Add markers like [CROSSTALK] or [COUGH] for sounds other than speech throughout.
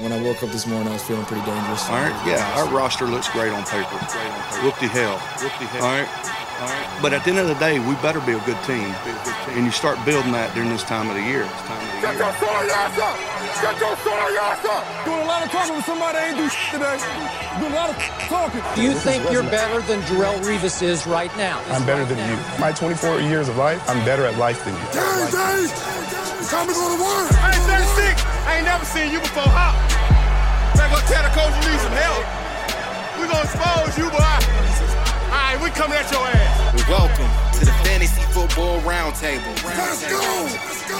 When I woke up this morning, I was feeling pretty dangerous. All right, yeah, our roster looks great on paper. Whoop the hell. Whoop the hell. All right. All right. But at the end of the day, we better be a good team. And you start building that during this time of the year. This time of Get your sorry ass up! Get your sorry ass up! Doing a lot of talking with somebody that ain't do shit today. Doing a lot of talking. Do you think you're better than Jarrell Revis is right now? I'm better than you. My 24 years of life, I'm better at life than you. Dave, Dave! Time to go to work! I ain't 36. I ain't never seen you before. Hop. Better go tell the coach you need some help. We gonna expose you, boy. All right, we coming at your ass. Welcome to the Fantasy Football Roundtable. Let's go! Let's go!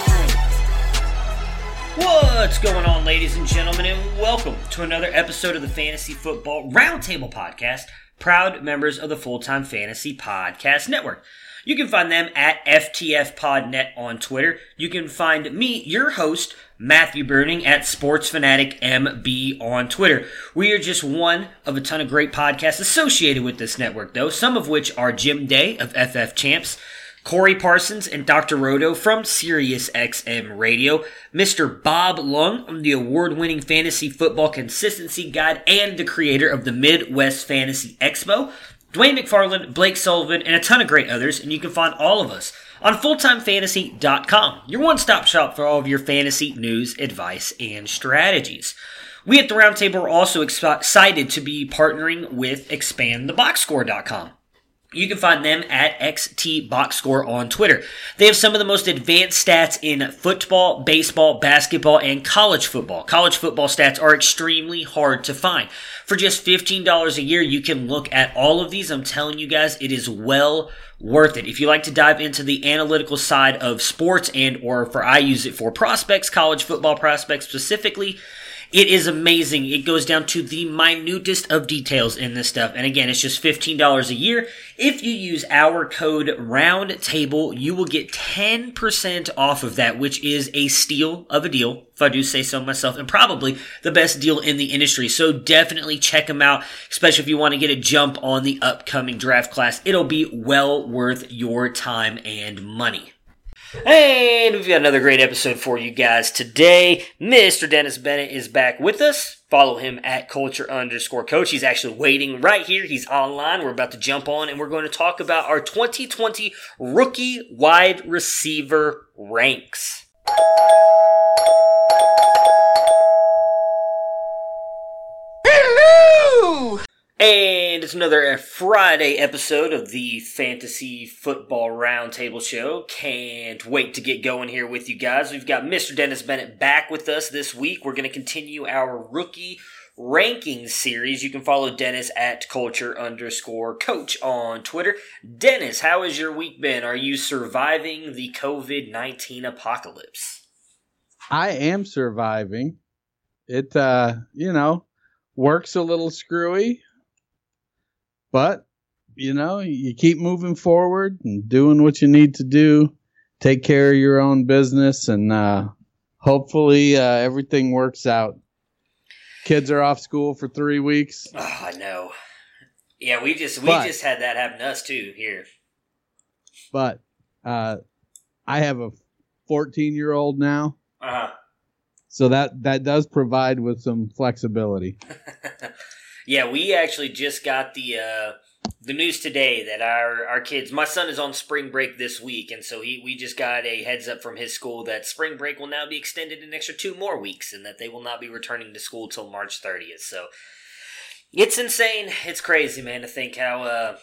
What's going on, ladies and gentlemen, and welcome to another episode of the Fantasy Football Roundtable Podcast, proud members of the Full Time Fantasy Podcast Network. You can find them at FTFPodNet on Twitter. You can find me, your host, Matthew Burning, at Sports Fanatic MB on Twitter. We are just one of a ton of great podcasts associated with this network, though, some of which are Jim Day of FF Champs, Corey Parsons and Dr. Roto from SiriusXM Radio, Mr. Bob Lung the award-winning Fantasy Football Consistency Guide and the creator of the Midwest Fantasy Expo, Dwain McFarland, Blake Sullivan, and a ton of great others, and you can find all of us on fulltimefantasy.com, your one-stop shop for all of your fantasy news, advice, and strategies. We at the Roundtable are also excited to be partnering with expandtheboxscore.com. You can find them at XT Box Score on Twitter. They have some of the most advanced stats in football, baseball, basketball, and college football. College football stats are extremely hard to find. For just $15 a year, you can look at all of these. I'm telling you guys, it is well worth it. If you like to dive into the analytical side of sports and or for I use it for prospects, college football prospects specifically, it is amazing. It goes down to the minutest of details in this stuff. And again, it's just $15 a year. If you use our code ROUNDTABLE, you will get 10% off of that, which is a steal of a deal, if I do say so myself, and probably the best deal in the industry. So definitely check them out, especially if you want to get a jump on the upcoming draft class. It'll be well worth your time and money. And we've got another great episode for you guys today. Mr. Dennis Bennett is back with us. Follow him at culture underscore coach. He's actually waiting right here. He's online. We're about to jump on and we're going to talk about our 2020 rookie wide receiver ranks. And it's another Friday episode of the Fantasy Football Roundtable Show. Can't wait to get going here with you guys. We've got Mr. Dennis Bennett back with us this week. We're going to continue our rookie ranking series. You can follow Dennis at culture underscore coach on Twitter. Dennis, how has your week been? Are you surviving the COVID 19 apocalypse? I am surviving. It uh, you know, works a little screwy, but you know, you keep moving forward and doing what you need to do. Take care of your own business and uh hopefully uh, everything works out. Kids are off school for 3 weeks. Oh, [SIGHS] I know. Yeah, we just we But- just had that happen to us too here. but uh I have a 14-year-old now, Uh-huh. so that that does provide with some flexibility. [LAUGHS] yeah, we actually just got the uh, the news today that our our kids. My son is on spring break this week, and so he we just got a heads up from his school that spring break will now be extended an extra two more weeks, and that they will not be returning to school till March thirtieth. So it's insane. It's crazy, man, to think how. Uh,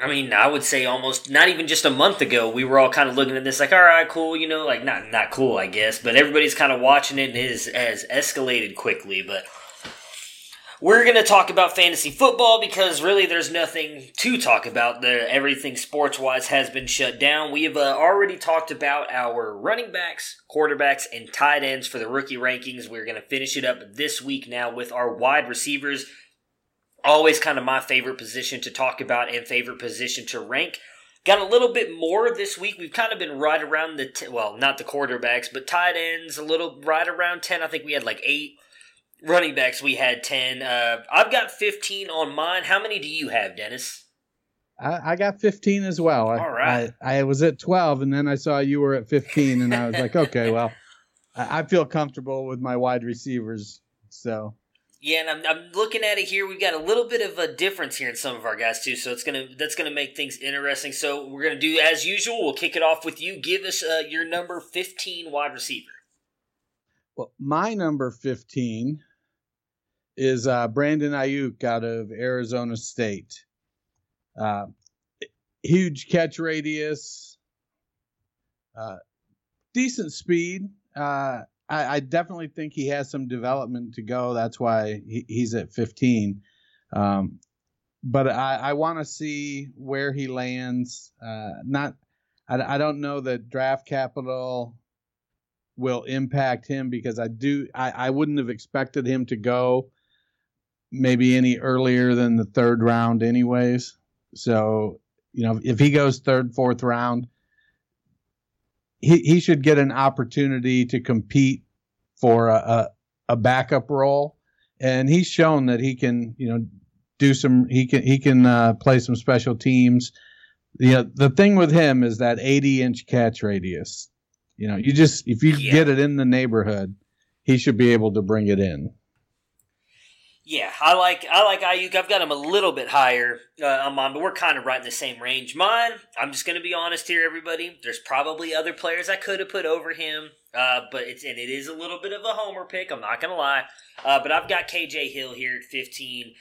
I mean, I would say almost not even just a month ago, we were all kind of looking at this like, all right, cool, you know, like not not cool, I guess, but everybody's kind of watching it and it is, has escalated quickly. But we're going to talk about fantasy football because really there's nothing to talk about. The everything sports wise has been shut down. We have uh, already talked about our running backs, quarterbacks, and tight ends for the rookie rankings. We're going to finish it up this week now with our wide receivers. Always kind of my favorite position to talk about and favorite position to rank. Got a little bit more this week. We've kind of been right around the t- well, not the quarterbacks, but tight ends a little right around ten. I think we had like eight running backs. We had ten. Uh, I've got fifteen on mine. How many do you have, Dennis? I, I got 15 as well. I, All right. I, I was at 12, and then I saw you were at 15, and I was like, [LAUGHS] okay, well, I, feel comfortable with my wide receivers. So Yeah, and I'm, I'm looking at it here. We've got a little bit of a difference here in some of our guys too, so it's gonna that's gonna make things interesting. So we're gonna do as usual. We'll kick it off with you. Give us uh, your number fifteen wide receiver. Well, my number 15 is uh, Brandon Aiyuk out of Arizona State. Uh, huge catch radius, uh, decent speed. Uh, I, I, definitely think he has some development to go. That's why he, he's at 15. Um, but I, I want to see where he lands. Uh, not, I, I don't know that draft capital will impact him because I do I, I wouldn't have expected him to go maybe any earlier than the third round anyways. So, you know, if he goes third, fourth round, he, he should get an opportunity to compete for a, a, a backup role. And he's shown that he can, you know, do some he can he can uh, play some special teams. You know, the thing with him is that 80 inch catch radius you know, you just if you yeah. get it in the neighborhood, he should be able to bring it in. Yeah, I like I like Aiyuk. I've got him a little bit higher uh, on mine, but we're kind of right in the same range. Mine, I'm just going to be honest here, everybody. There's probably other players I could have put over him, uh, but it's and it is a little bit of a homer pick. I'm not going to lie, uh, but I've got KJ Hill here at 15.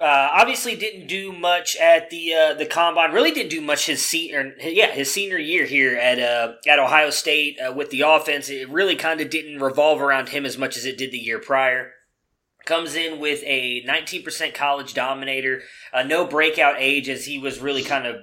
Uh, obviously, didn't do much at the uh, the combine. Really didn't do much his senior, yeah, his senior year here at uh, at Ohio State uh, with the offense. It really kind of didn't revolve around him as much as it did the year prior. Comes in with a 19% college dominator, uh, no breakout age as he was really kind of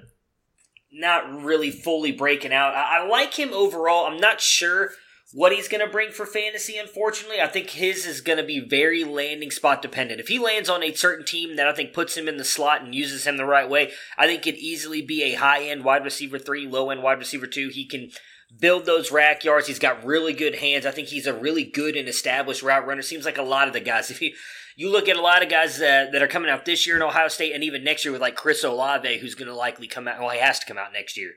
not really fully breaking out. I, I like him overall. I'm not sure what he's going to bring for fantasy, unfortunately. I think his is going to be very landing spot dependent. If he lands on a certain team that I think puts him in the slot and uses him the right way, I think could easily be a high end wide receiver three, low end wide receiver two. He can build those rack yards. He's got really good hands. I think he's a really good and established route runner. Seems like a lot of the guys. If you you look at a lot of guys that, that are coming out this year in Ohio State and even next year with like Chris Olave, who's going to likely come out. Well, he has to come out next year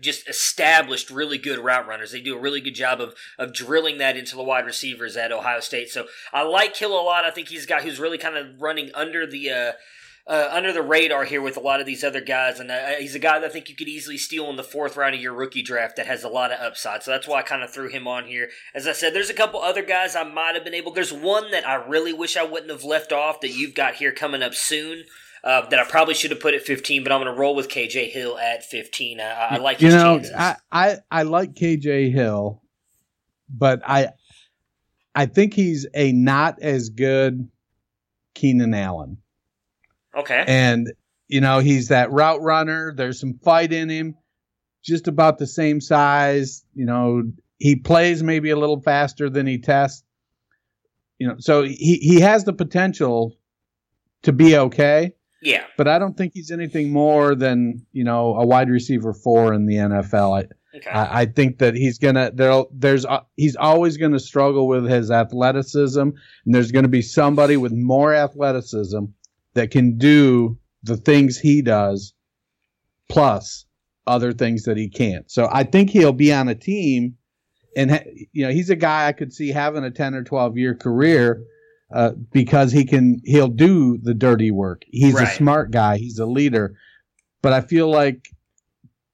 just established really good route runners. They do a really good job of of drilling that into the wide receivers at Ohio State. So I like Hill a lot. I think he's a guy who's really kind of running under the uh, uh, under the radar here with a lot of these other guys, and uh, he's a guy that I think you could easily steal in the fourth round of your rookie draft that has a lot of upside. So that's why I kind of threw him on here. As I said, there's a couple other guys I might have been able. There's one that I really wish I wouldn't have left off that you've got here coming up soon uh, that I probably should have put at 15, but I'm going to roll with KJ Hill at 15. I, I like you know chances. I, I I like KJ Hill, but I I think he's a not as good Keenan Allen. Okay, and you know he's that route runner. There's some fight in him. Just about the same size. You know he plays maybe a little faster than he tests. You know, so he he has the potential to be okay yeah. But I don't think he's anything more than, you know, a wide receiver four in the NFL. I, okay. I, I think that he's gonna there there's uh, he's always gonna struggle with his athleticism, and there's gonna be somebody with more athleticism that can do the things he does, plus other things that he can't. So I think he'll be on a team, and you know he's a guy I could see having a ten or twelve year career uh, because he can he'll do the dirty work. He's right. a smart guy. He's a leader. But I feel like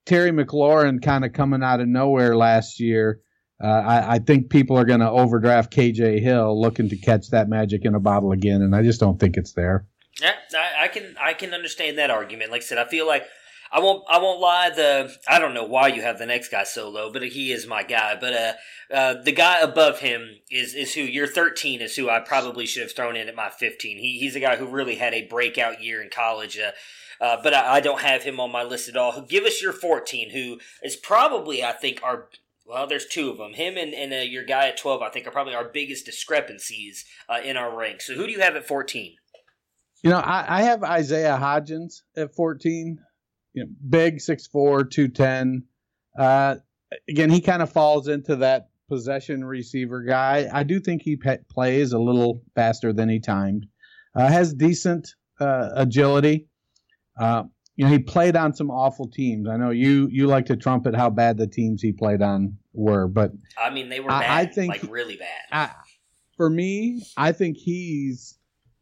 Terry McLaurin kind of coming out of nowhere last year. Uh, I, I, think people are going to overdraft KJ Hill looking to catch that magic in a bottle again, and I just don't think it's there. Yeah, I, I can I can understand that argument. Like I said, I feel like I won't I won't lie. The I don't know why you have the next guy so low, but he is my guy. But uh, uh, the guy above him is is who your thirteen is who I probably should have thrown in at my fifteen. He he's a guy who really had a breakout year in college. Uh, uh, but I, I, don't have him on my list at all. Give us your 14, who is probably, I think, our well, there's two of them. Him and, and uh, your guy at 12, I think, are probably our biggest discrepancies uh, in our ranks. So who do you have at 14? You know, I, I have Isaiah Hodgins at 14 you know, big, 6'4", 210. Uh, again, he kind of falls into that possession receiver guy. I do think he pe- plays a little faster than he timed. Uh, has decent uh, agility. Uh, you know, he played on some awful teams. I know you you like to trumpet how bad the teams he played on were, but I mean they were bad, I, I think like really bad. I, for me, I think he's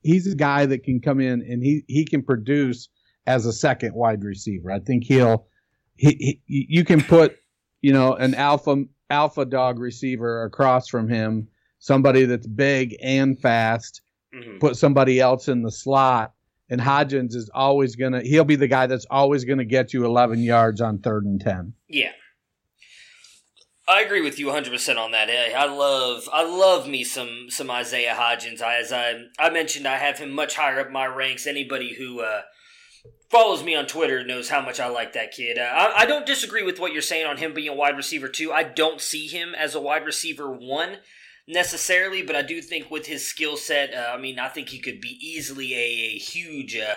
he's a guy that can come in and he he can produce as a second wide receiver. I think he'll he, he you can put you know an alpha alpha dog receiver across from him, somebody that's big and fast. Mhm. Put somebody else in the slot, and Hodgins is always gonna he'll be the guy that's always gonna get you 11 yards on third and ten. Yeah. I agree with you 100% on that. I love I love me some some Isaiah Hodgins. I, as I I mentioned I have him much higher up my ranks. Anybody who uh, follows me on Twitter knows how much I like that kid. Uh, I, I don't disagree with what you're saying on him being a wide receiver too. I don't see him as a wide receiver one necessarily, but I do think with his skill set, uh, I mean, I think he could be easily a, a huge, uh,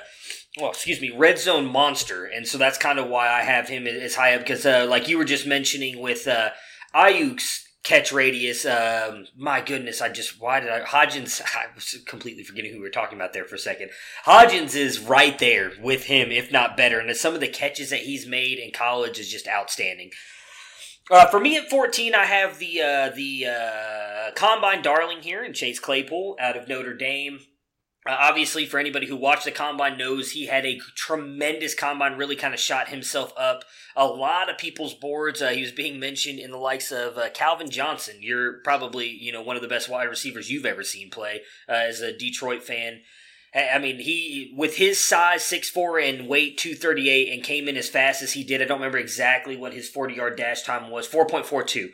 well, excuse me, red zone monster, and so that's kind of why I have him as high up because, uh, like you were just mentioning with uh, Aiyuk's catch radius. Um, my goodness, I just why did I Hodgins? [LAUGHS] I was completely forgetting who we were talking about there for a second. Hodgins is right there with him, if not better, and some of the catches that he's made in college is just outstanding. Uh, for me at 14, I have the uh, the uh, combine darling here in Chase Claypool out of Notre Dame. Uh, obviously, for anybody who watched the combine knows he had a tremendous combine. Really, kind of shot himself up a lot of people's boards. Uh, he was being mentioned in the likes of uh, Calvin Johnson. You're probably you know one of the best wide receivers you've ever seen play uh, as a Detroit fan. I mean, he with his size, six four and weight two thirty eight, and came in as fast as he did. I don't remember exactly what his forty yard dash time was, four point four two.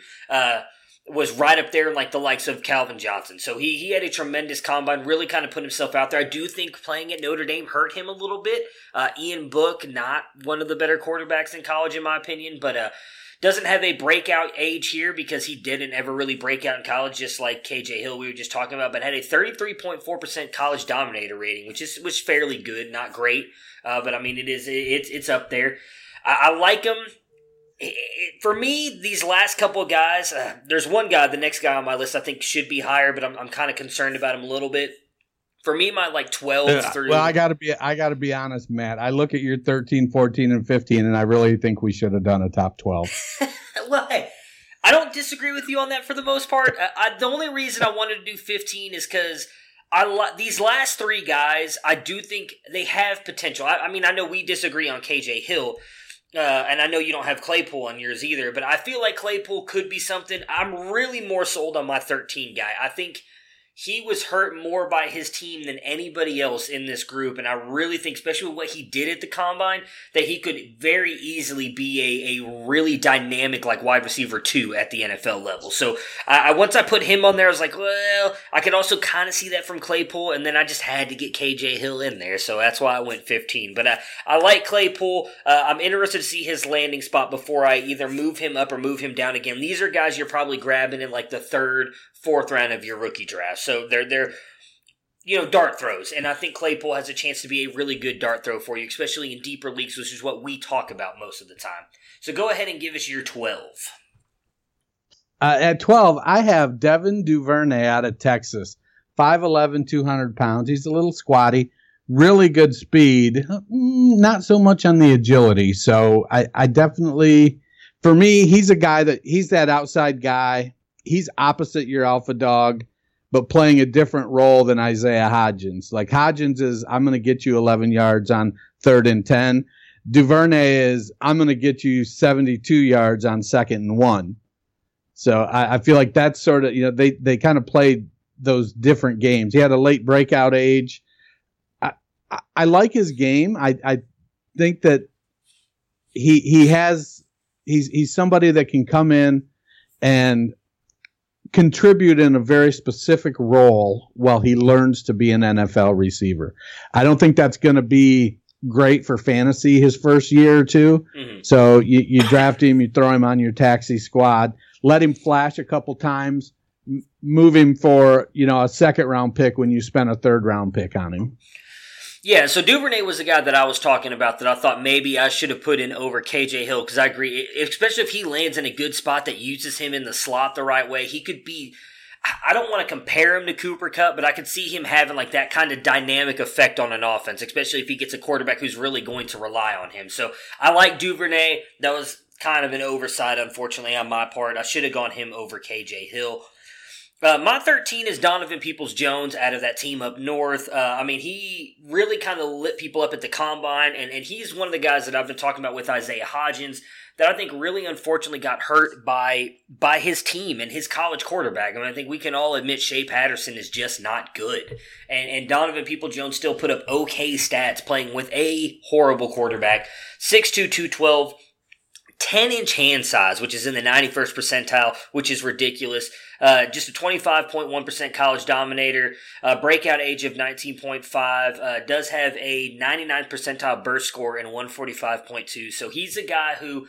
Was right up there like the likes of Calvin Johnson. So he he had a tremendous combine, really kind of put himself out there. I do think playing at Notre Dame hurt him a little bit. Uh, Ian Book, not one of the better quarterbacks in college, in my opinion, but uh, doesn't have a breakout age here because he didn't ever really break out in college, just like KJ Hill we were just talking about, but had a 33.4% college dominator rating, which is is fairly good, not great, uh, but I mean it is it's it's up there. I, I like him. It- For me, these last couple of guys, uh, there's one guy, the next guy on my list, I think should be higher, but I'm, I'm kind of concerned about him a little bit. For me, my like 12 through. Well, I got to be I got to be honest, Matt. I look at your 13, 14 and 15 and I really think we should have done a top 12. [LAUGHS] well, hey, I don't disagree with you on that for the most part. I, I, the only reason I wanted to do 15 is because I these last three guys, I do think they have potential. I, I mean, I know we disagree on KJ Hill. Uh, and I know you don't have Claypool on yours either, but I feel like Claypool could be something. I'm really more sold on my 13 guy. I think he was hurt more by his team than anybody else in this group. And I really think, especially with what he did at the combine, that he could very easily be a, a really dynamic, like wide receiver two at the NFL level. So I, I once I put him on there, I was like, well, I could also kind of see that from Claypool. And then I just had to get KJ Hill in there. So that's why I went 15. But I, I like Claypool. Uh, I'm interested to see his landing spot before I either move him up or move him down again. These are guys you're probably grabbing in like the third, fourth round of your rookie draft. So they're they're you know dart throws, and I think Claypool has a chance to be a really good dart throw for you, especially in deeper leagues, which is what we talk about most of the time. So go ahead and give us your twelve. Uh, at 12, I have Devin Duvernay out of Texas. 5'11, 200 pounds. He's a little squatty, really good speed, not so much on the agility. So I, I definitely, for me, he's a guy that he's that outside guy. He's opposite your alpha dog, but playing a different role than Isaiah Hodgins. Like Hodgins is, I'm going to get you 11 yards on third and 10. Duvernay is, I'm going to get you 72 yards on second and one. So I, I feel like that's sort of you know they they kind of played those different games. He had a late breakout age. I I, I like his game. I I think that he he has he's he's somebody that can come in and contribute in a very specific role while he learns to be an NFL receiver. I don't think that's going to be great for fantasy his first year or 2 Mhm. So you, you draft him, you throw him on your taxi squad, let him flash a couple times, m- move him for you know a second round pick when you spent a third round pick on him. Yeah, so Duvernay was the guy that I was talking about that I thought maybe I should have put in over KJ Hill because I agree, especially if he lands in a good spot that uses him in the slot the right way, he could be. I don't want to compare him to Cooper Kupp, but I could see him having like that kind of dynamic effect on an offense, especially if he gets a quarterback who's really going to rely on him. So I like Duvernay. That was kind of an oversight, unfortunately, on my part. I should have gone him over KJ Hill. Uh, my 13 is Donovan Peoples Jones out of that team up north. Uh, I mean, he really kind of lit people up at the combine, and, and he's one of the guys that I've been talking about with Isaiah Hodgins that I think really unfortunately got hurt by by his team and his college quarterback. I mean, I think we can all admit Shea Patterson is just not good, and and Donovan People Jones still put up okay stats playing with a horrible quarterback. 6'2", 212, 10 inch hand size, which is in the 91st percentile, which is ridiculous. Uh, just a 25.1% college dominator, uh, breakout age of 19.5, uh, does have a 99 percentile burst score in 145.2. So he's a guy who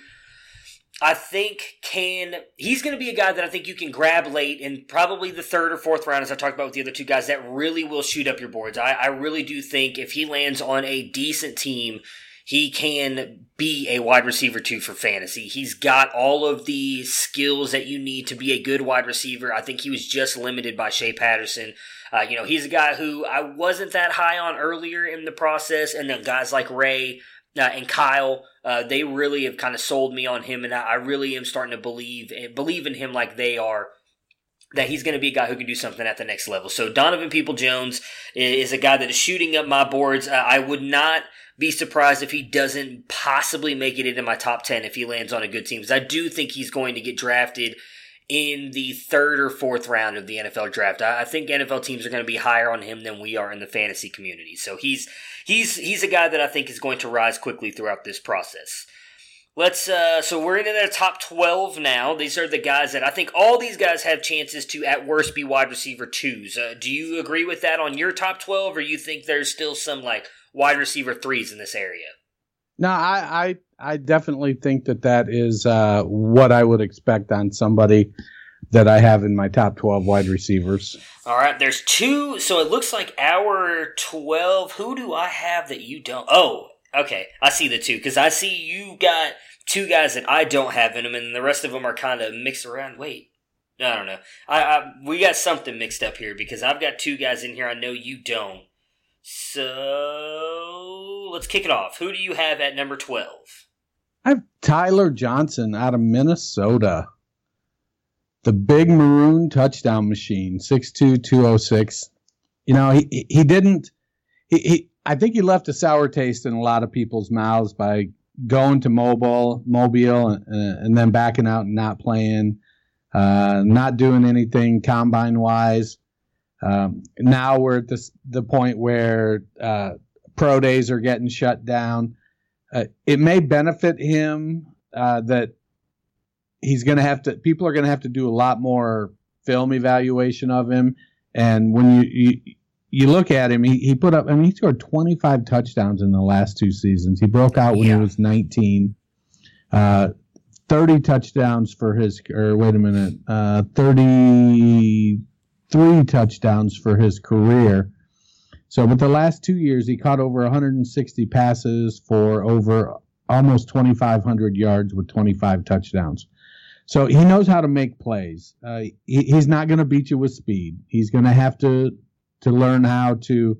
I think can he's going to be a guy that I think you can grab late in probably the third or fourth round, as I talked about with the other two guys, that really will shoot up your boards. I, I really do think if he lands on a decent team he can be a wide receiver too for fantasy. He's got all of the skills that you need to be a good wide receiver. I think he was just limited by Shea Patterson. Uh, you know, he's a guy who I wasn't that high on earlier in the process, and then guys like Ray uh, and Kyle, uh, they really have kind of sold me on him, and I, I really am starting to believe believe in him like they are that he's going to be a guy who can do something at the next level. So Donovan People Jones is a guy that is shooting up my boards. Uh, I would not be surprised if he doesn't possibly make it into my top 10 if he lands on a good team. Because I do think he's going to get drafted in the third or fourth round of the NFL draft. I, think NFL teams are going to be higher on him than we are in the fantasy community. So he's he's he's a guy that I think is going to rise quickly throughout this process. Let's uh so we're into the top 12 now. These are the guys that I think all these guys have chances to at worst be wide receiver twos. Uh, do you agree with that on your top 12 or you think there's still some like wide receiver threes in this area. No, I, I, I definitely think that that is uh, what I would expect on somebody that I have in my top 12 wide receivers. All right, there's two. So it looks like our 12. Who do I have that you don't? Oh, okay. I see the two because I see you got two guys that I don't have in them, and the rest of them are kind of mixed around. Wait. I don't know. I, I we got something mixed up here because I've got two guys in here I know you don't. So let's kick it off. Who do you have at number 12? I have Tyler Johnson out of Minnesota. The big maroon touchdown machine, six two two oh six. You know, he, he didn't, he, he, I think he left a sour taste in a lot of people's mouths by going to mobile, mobile, and, and then backing out and not playing, uh, not doing anything combine wise. Um, now we're at this, the point where uh, pro days are getting shut down. Uh, it may benefit him uh, that he's going to have to. People are going to have to do a lot more film evaluation of him. And when you you, you look at him, he, he put up. I mean, he scored 25 touchdowns in the last two seasons. He broke out when yeah. he was 19. Uh, 30 touchdowns for his, or wait a minute, uh, 30 three touchdowns for his career. So, but the last two years, he caught over 160 passes for over almost 2,500 yards with 25 touchdowns. So he knows how to make plays. Uh, he, he's not going to beat you with speed. He's going to have to to learn how to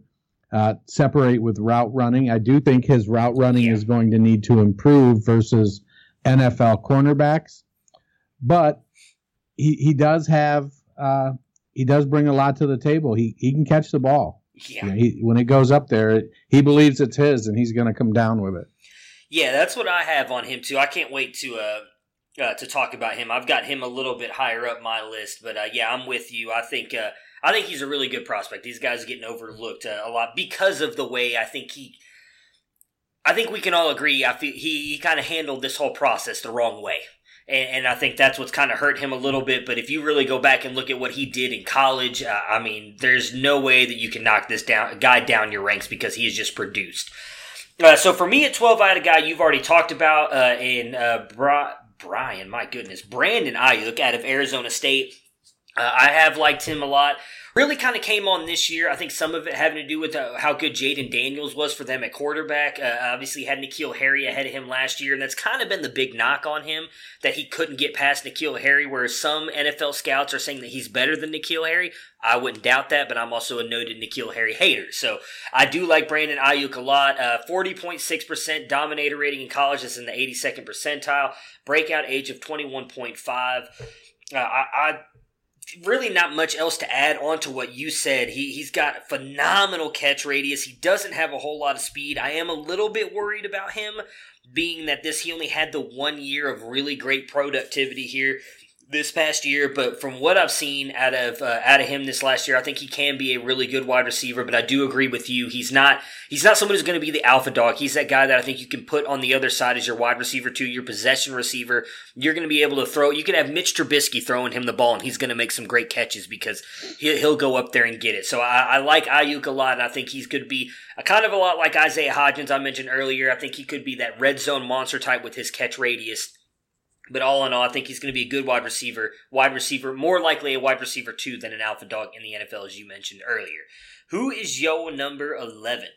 uh, separate with route running. I do think his route running yeah. is going to need to improve versus NFL cornerbacks, but he he does have uh, he does bring a lot to the table. He he can catch the ball. Yeah. You know, he, when it goes up there, he believes it's his, and he's going to come down with it. Yeah, that's what I have on him too. I can't wait to uh, uh, to talk about him. I've got him a little bit higher up my list, but uh, yeah, I'm with you. I think uh, I think he's a really good prospect. These guys are getting overlooked uh, a lot because of the way I think he. I think we can all agree. I feel he, he kind of handled this whole process the wrong way and, and I think that's what's kind of hurt him a little bit. But if you really go back and look at what he did in college, uh, I mean, there's no way that you can knock this down guy down your ranks because he has just produced. Uh, so for me at 12, I had a guy you've already talked about uh, in uh, Bra- Brian, my goodness, Brandon Aiyuk out of Arizona State. Uh, I have liked him a lot really kind of came on this year. I think some of it having to do with uh, how good Jayden Daniels was for them at quarterback. Uh, obviously, had N'Keal Harry ahead of him last year, and that's kind of been the big knock on him that he couldn't get past N'Keal Harry. Whereas some NFL scouts are saying that he's better than N'Keal Harry. I wouldn't doubt that, but I'm also a noted N'Keal Harry hater. So I do like Brandon Aiyuk a lot. Uh, 40.6% dominator rating in college. That's in the 82nd percentile. Breakout age of 21.5. Uh, I, I really not much else to add on to what you said. He he's got phenomenal catch radius. He doesn't have a whole lot of speed. I am a little bit worried about him being that this he only had the one year of really great productivity here this past year, but from what I've seen out of uh, out of him this last year, I think he can be a really good wide receiver. But I do agree with you; he's not he's not someone who's going to be the alpha dog. He's that guy that I think you can put on the other side as your wide receiver too, your possession receiver. You're going to be able to throw. You can have Mitch Trubisky throwing him the ball, and he's going to make some great catches because he'll, he'll go up there and get it. So I, I like Aiyuk a lot, and I think he's going to be a kind of a lot like Isaiah Hodgins I mentioned earlier. I think he could be that red zone monster type with his catch radius but all in all, I think he's going to be a good wide receiver. Wide receiver, more likely a wide receiver two than an alpha dog in the NFL, as you mentioned earlier. Who is your number eleven?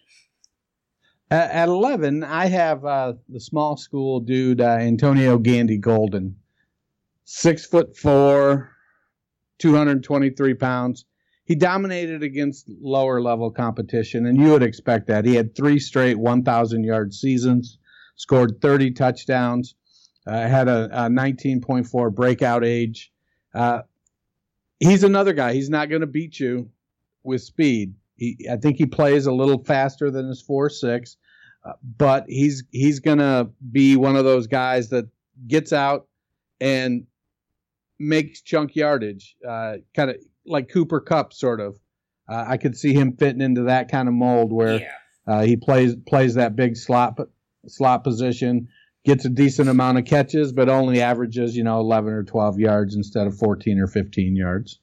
At, at eleven, I have uh, the small school dude uh, Antonio Gandy Golden, six foot four, two hundred twenty three pounds. He dominated against lower level competition, and you would expect that. He had three straight one thousand yard seasons, scored thirty touchdowns uh, had a, a 19.4 breakout age. Uh, he's another guy. He's not going to beat you with speed. He, I think he plays a little faster than his four six, uh, but he's he's going to be one of those guys that gets out and makes chunk yardage, uh, kind of like Cooper Kupp, sort of. Uh, I could see him fitting into that kind of mold where Yeah. uh, he plays plays that big slot slot position, gets a decent amount of catches, but only averages you know 11 or 12 yards instead of 14 or 15 yards.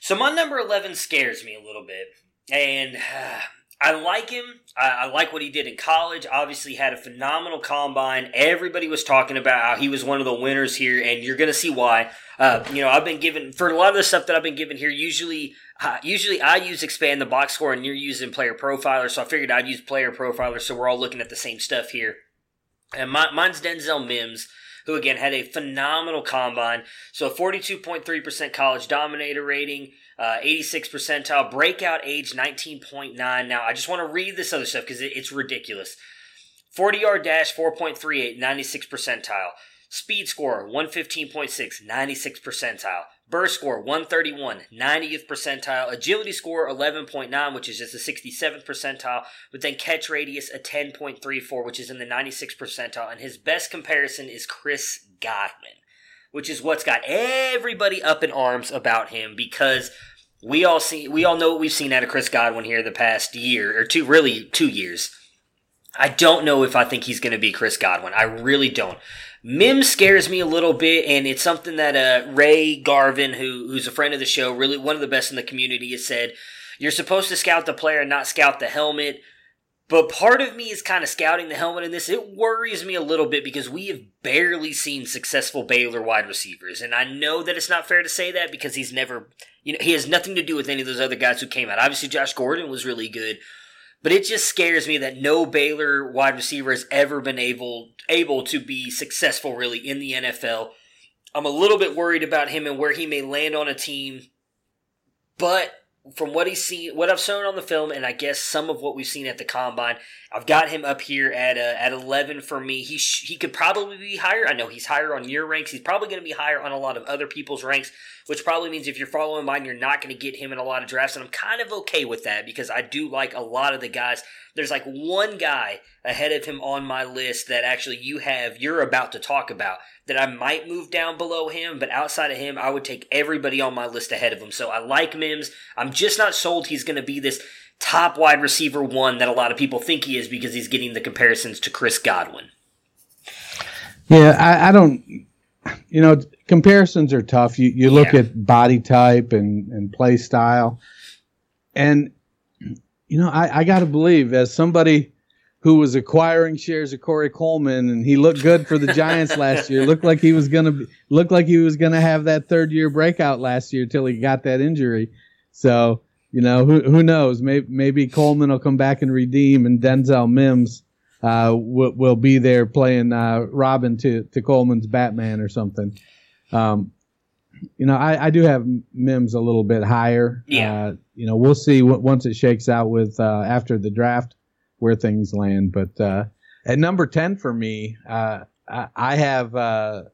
So my number eleven scares me a little bit, and uh, I like him. I, I like what he did in college. Obviously, had a phenomenal combine. Everybody was talking about how he was one of the winners here, and you're going to see why. Uh, you know, I've been given for a lot of the stuff that I've been given here. Usually, uh, usually I use expand the box score, and you're using player profiler. So I figured I'd use player profiler, so we're all looking at the same stuff here. And my, mine's Denzel Mims, who again had a phenomenal combine. So 42.3% college dominator rating, uh, 86 percentile, breakout age 19.9. Now, I just want to read this other stuff because it, it's ridiculous. 40 yard dash 4.38, 96 percentile. Speed score 115.6, 96 percentile. Burst score 131, 90th percentile. Agility score 11.9, which is just the 67th percentile. But then catch radius a 10.34, which is in the 96th percentile. And his best comparison is Chris Godwin, which is what's got everybody up in arms about him because we all see we all know what we've seen out of Chris Godwin here the past year or two, really two years. I don't know if I think he's going to be Chris Godwin. I really don't. Mims scares me a little bit, and it's something that uh, Ray Garvin, who who's a friend of the show, really one of the best in the community, has said. You're supposed to scout the player, and not scout the helmet. But part of me is kind of scouting the helmet in this. It worries me a little bit because we have barely seen successful Baylor wide receivers. And I know that it's not fair to say that because he's never, you know, he has nothing to do with any of those other guys who came out. Obviously, Josh Gordon was really good. But it just scares me that no Baylor wide receiver has ever been able able to be successful really in the NFL. I'm a little bit worried about him and where he may land on a team. But from what he's seen, what I've shown on the film, and I guess some of what we've seen at the combine, I've got him up here at uh, at 11 for me. He sh- he could probably be higher. I know he's higher on your ranks. He's probably going to be higher on a lot of other people's ranks, which probably means if you're following mine, you're not going to get him in a lot of drafts. And I'm kind of okay with that because I do like a lot of the guys. There's like one guy ahead of him on my list that actually you have you're about to talk about that I might move down below him, but outside of him, I would take everybody on my list ahead of him. So I like Mims. I'm just not sold he's going to be this top wide receiver one that a lot of people think he is because he's getting the comparisons to Chris Godwin. Yeah, I, I don't. You know, comparisons are tough. You you look Yeah. at body type and and play style, and you know, I I got to believe as somebody who was acquiring shares of Corey Coleman and he looked good for the Giants [LAUGHS] last year. Looked like he was gonna be, looked like he was gonna have that third year breakout last year till he got that injury. So you know, who who knows? Maybe maybe Coleman will come back and redeem, and Denzel Mims uh, will, will be there playing uh, Robin to, to Coleman's Batman or something. Um, you know, I, I do have Mims a little bit higher. Yeah. Uh, you know, we'll see what, once it shakes out with uh, after the draft where things land. But uh, at number ten for me, uh, I, I have uh,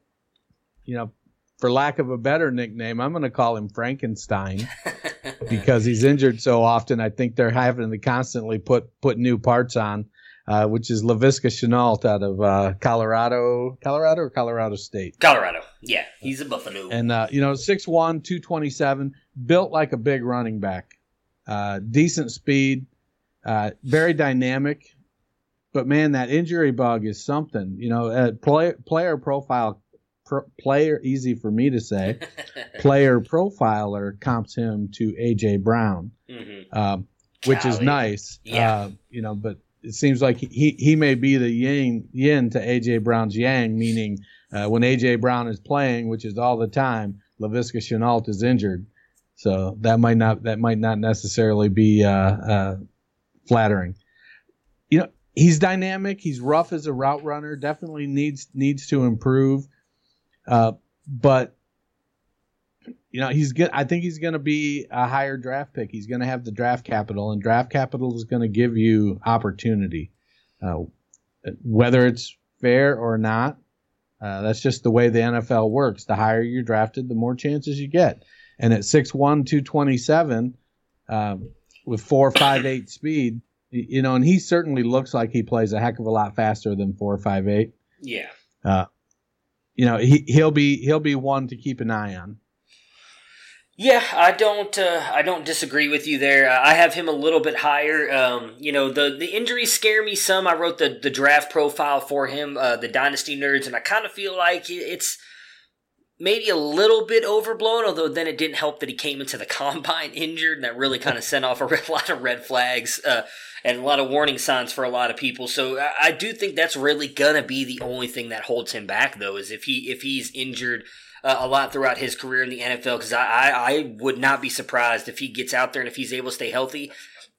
you know for lack of a better nickname, I'm going to call him Frankenstein [LAUGHS] because he's injured so often. I think they're having to constantly put put new parts on, uh, which is Laviska Shenault out of uh, Colorado, Colorado or Colorado State. Colorado, yeah, he's a Buffalo. And uh, you know, 6'1", 227, built like a big running back, uh, decent speed, uh, very dynamic. But man, that injury bug is something. You know, uh, play, player profile pro- player easy for me to say [LAUGHS] player profiler comps him to AJ Brown, mm-hmm. um, which is nice. Yeah. Uh, you know, but it seems like he he may be the yin yin to AJ Brown's yang, meaning uh, when AJ Brown is playing, which is all the time, Laviska Shenault is injured. So that might not that might not necessarily be uh, uh, flattering. You know, he's dynamic. He's rough as a route runner. Definitely needs needs to improve. Uh, but you know, he's good. I think he's going to be a higher draft pick. He's going to have the draft capital, and draft capital is going to give you opportunity, uh, whether it's fair or not. Uh, that's just the way the NFL works. The higher you're drafted, the more chances you get. And at 6'1", 227, um, with four, five, eight speed, you know, and he certainly looks like he plays a heck of a lot faster than four, five, eight. Yeah. Uh, you know, he he'll be he'll be one to keep an eye on. Yeah, I don't. Uh, I don't disagree with you there. I have him a little bit higher. Um, you know, the the injuries scare me some. I wrote the the draft profile for him, uh, the Dynasty Nerds, and I kind of feel like it's maybe a little bit overblown. Although then it didn't help that he came into the [LAUGHS] combine injured, and that really kind of [LAUGHS] sent off a [LAUGHS] lot of red flags uh, and a lot of warning signs for a lot of people. So I, I do think that's really gonna be the only thing that holds him back, though, is if he if he's injured uh, a lot throughout his career in the NFL because I, I, I would not be surprised if he gets out there and if he's able to stay healthy.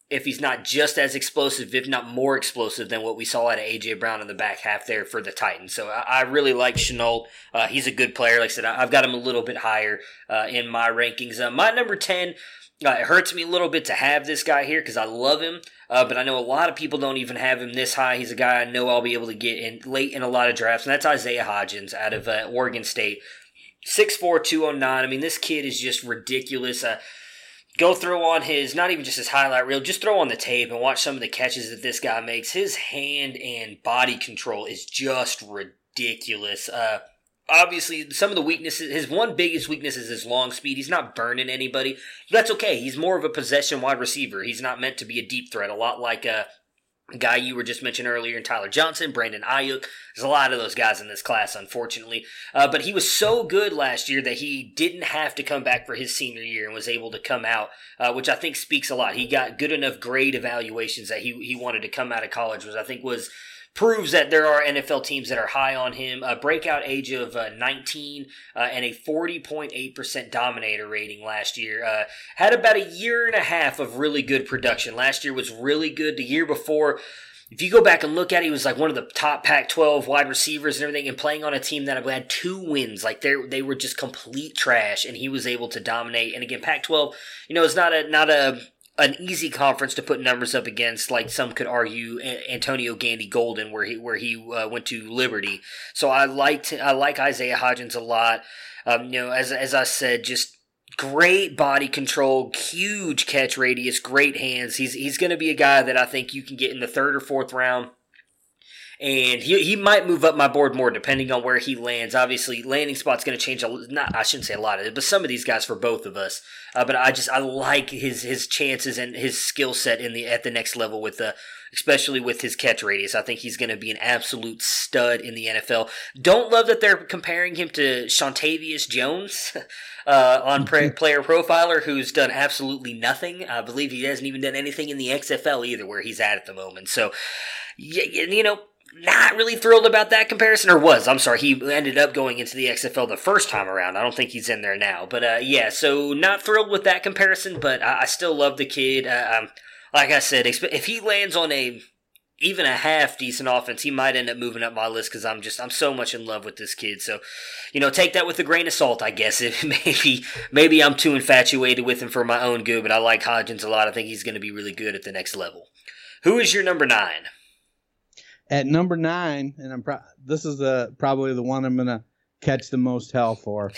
If he's not just as explosive, if not more explosive than what we saw out of AJ Brown in the back half there for the Titans, so I, I really like Shenault. Uh, he's a good player. Like I said, I, have got him a little bit higher uh, in my rankings. Uh, my number ten, uh, it hurts me a little bit to have this guy here because I love him, uh, but I know a lot of people don't even have him this high. He's a guy I know I'll be able to get in late in a lot of drafts, and that's Isaiah Hodgins out of uh, Oregon State. 6'4", 209. I mean, this kid is just ridiculous. Uh, go throw on his, not even just his highlight reel, just throw on the tape and watch some of the catches that this guy makes. His hand and body control is just ridiculous. Uh, obviously, some of the weaknesses, his one biggest weakness is his long speed. He's not burning anybody. That's okay. He's more of a possession wide receiver. He's not meant to be a deep threat, a lot like uh, guy you were just mentioning earlier, Tyler Johnson, Brandon Aiyuk. There's a lot of those guys in this class, unfortunately. Uh, but he was so good last year that he didn't have to come back for his senior year and was able to come out, uh, which I think speaks a lot. He got good enough grade evaluations that he he wanted to come out of college, which I think was proves that there are NFL teams that are high on him. A breakout age of uh, 19 uh, and a 40.8% dominator rating last year. Uh, had about a year and a half of really good production. Last year was really good. The year before, if you go back and look at it, he was like one of the top Pac 12 wide receivers and everything, and playing on a team that had two wins. Like they they were just complete trash, and he was able to dominate. And again, Pac 12, you know, it's not a not a an easy conference to put numbers up against, like some could argue Antonio Gandy Golden, where he where he uh, went to Liberty. So I liked I like Isaiah Hodgins a lot. Um, you know, as as I said, just great body control, huge catch radius, great hands. He's he's going to be a guy that I think you can get in the third or fourth round and he, he might move up my board more depending on where he lands. Obviously, landing spot's going to change a not I shouldn't say a lot of it, but some of these guys for both of us. Uh, but I just I like his his chances and his skill set in the at the next level with the especially with his catch radius. I think he's going to be an absolute stud in the NFL. Don't love that they're comparing him to Shantavius Jones. [LAUGHS] Uh, on [LAUGHS] player profiler, who's done absolutely nothing. I believe he hasn't even done anything in the XFL either, where he's at at the moment. So, you know, not really thrilled about that comparison, or was. I'm sorry, he ended up going into the XFL the first time around. I don't think he's in there now. But uh, yeah, so not thrilled with that comparison, but I, I still love the kid. Uh, um, like I said, if he lands on a even a half decent offense, he might end up moving up my list because I'm just I'm so much in love with this kid. So, you know, take that with a grain of salt, I guess. [LAUGHS] Maybe maybe I'm too infatuated with him for my own good, but I like Hodgins a lot. I think he's going to be really good at the next level. Who is your number nine? At number nine, and I'm pro- this is the probably the one I'm gonna catch the most hell for.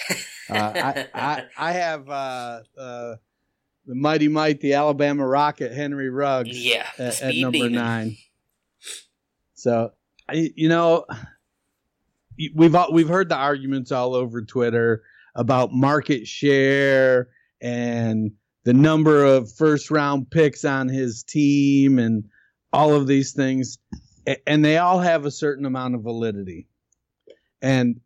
Uh, I, I I have uh, uh, the Mighty Might, the Alabama Rocket, Henry Ruggs, Yeah, at, at number demon. nine. So, I you know, we've all, we've heard the arguments all over Twitter about market share and the number of first round picks on his team and all of these things, and they all have a certain amount of validity. And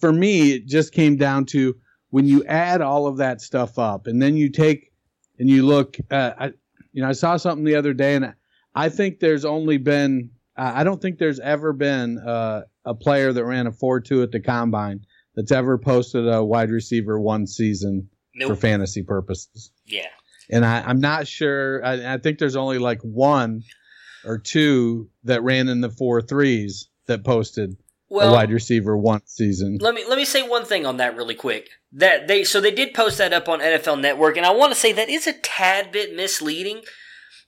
for me, it just came down to when you add all of that stuff up, and then you take and you look. Uh, I, you know, I saw something the other day, and I think there's only been. Uh, I don't think there's ever been uh, a player that ran a four-two at the combine that's ever posted a wide receiver one season for fantasy purposes. Yeah. And I, I'm not sure. I, I think there's only like one or two that ran in the four threes that posted Well, a wide receiver one season. Let me let me say one thing on that really quick. That they so they did post that up on NFL Network, and I want to say that is a tad bit misleading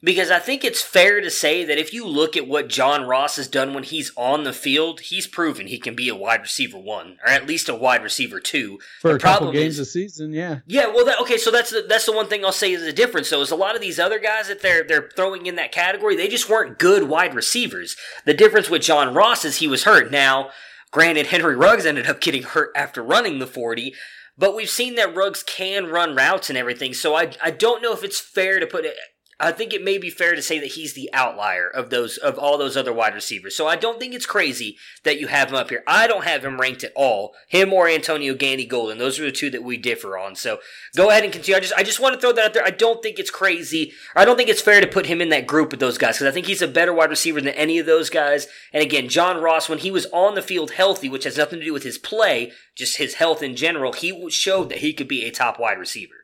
because I think it's fair to say that if you look at what John Ross has done when he's on the field, he's proven he can be a wide receiver one or at least a wide receiver two. For the a couple games is- a season, yeah. Yeah, well, that, okay, so that's the, that's the one thing I'll say is the difference. Though is a lot of these other guys that they're they're throwing in that category, they just weren't good wide receivers. The difference with John Ross is he was hurt. Now, granted, Henry Ruggs ended up [LAUGHS] getting hurt after running the forty, but we've seen that Ruggs can run routes and everything. So I I don't know if it's fair to put it. I think it may be fair to say that he's the outlier of those of all those other wide receivers. So I don't think it's crazy that you have him up here. I don't have him ranked at all. Him or Antonio Gandy Golden. Those are the two that we differ on. So go ahead and continue. I just I just want to throw that out there. I don't think it's crazy. I don't think it's fair to put him in that group with those guys because I think he's a better wide receiver than any of those guys. And again, John Ross, when he was on the field healthy, which has nothing to do with his play, just his health in general, he showed that he could be a top wide receiver.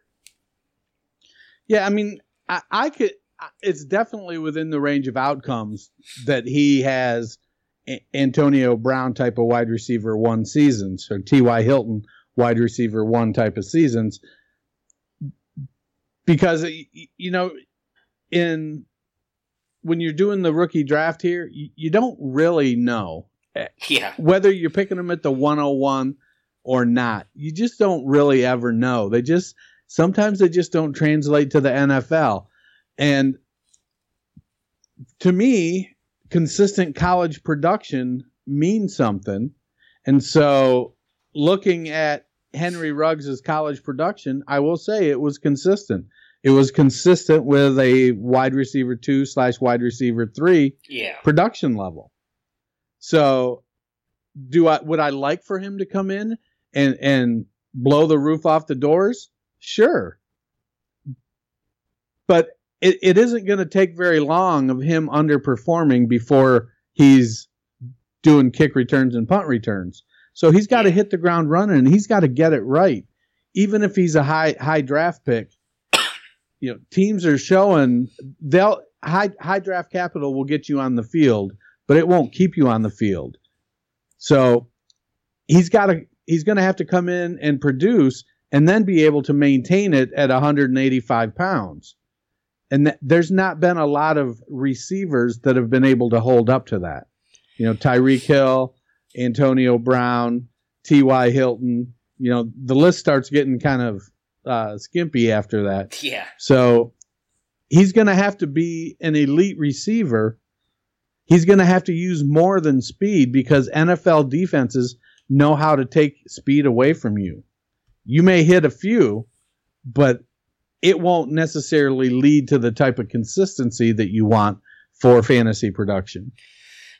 Yeah, I mean, I, I could. It's definitely within the range of outcomes that he has A- Antonio Brown type of wide receiver one seasons or T.Y. Hilton wide receiver one type of seasons. Because you know, in when you're doing the rookie draft here, you, you don't really know eh, Yeah. whether you're picking them at the 101 or not. You just don't really ever know. They just sometimes they just don't translate to the NFL. And to me, consistent college production means something. And so looking at Henry Ruggs' college production, I will say it was consistent. It was consistent with a wide receiver two slash wide receiver three Yeah. production level. So, do I would I like for him to come in and and blow the roof off the doors? Sure, but it, it isn't going to take very long of him underperforming before he's doing kick returns and punt returns. So he's got to hit the ground running and he's got to get it right. Even if he's a high high draft pick, [COUGHS] you know, teams are showing they'll high high draft capital will get you on the field, but it won't keep you on the field. So he's got to he's going to have to come in and produce and then be able to maintain it at 185 pounds. And th- there's not been a lot of receivers that have been able to hold up to that. You know, Tyreek Hill, Antonio Brown, T.Y. Hilton. You know, the list starts getting kind of uh, skimpy after that. [LAUGHS] Yeah. So he's going to have to be an elite receiver. He's going to have to use more than speed because NFL defenses know how to take speed away from you. You may hit a few, but it won't necessarily lead to the type of consistency that you want for fantasy production.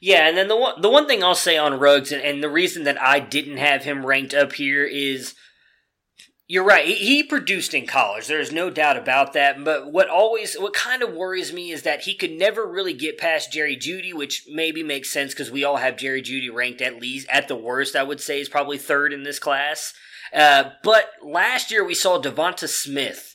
Yeah, and then the one the one thing I'll say on Ruggs, and, and the reason that I didn't have him ranked up here is, you're right. He, he produced in college. There's no doubt about that. But what always, what kind of worries me is that he could never really get past Jerry Jeudy, which maybe makes sense because we all have Jerry Jeudy ranked at least at the worst. I would say is probably third in this class. Uh, but last year we saw Devonta Smith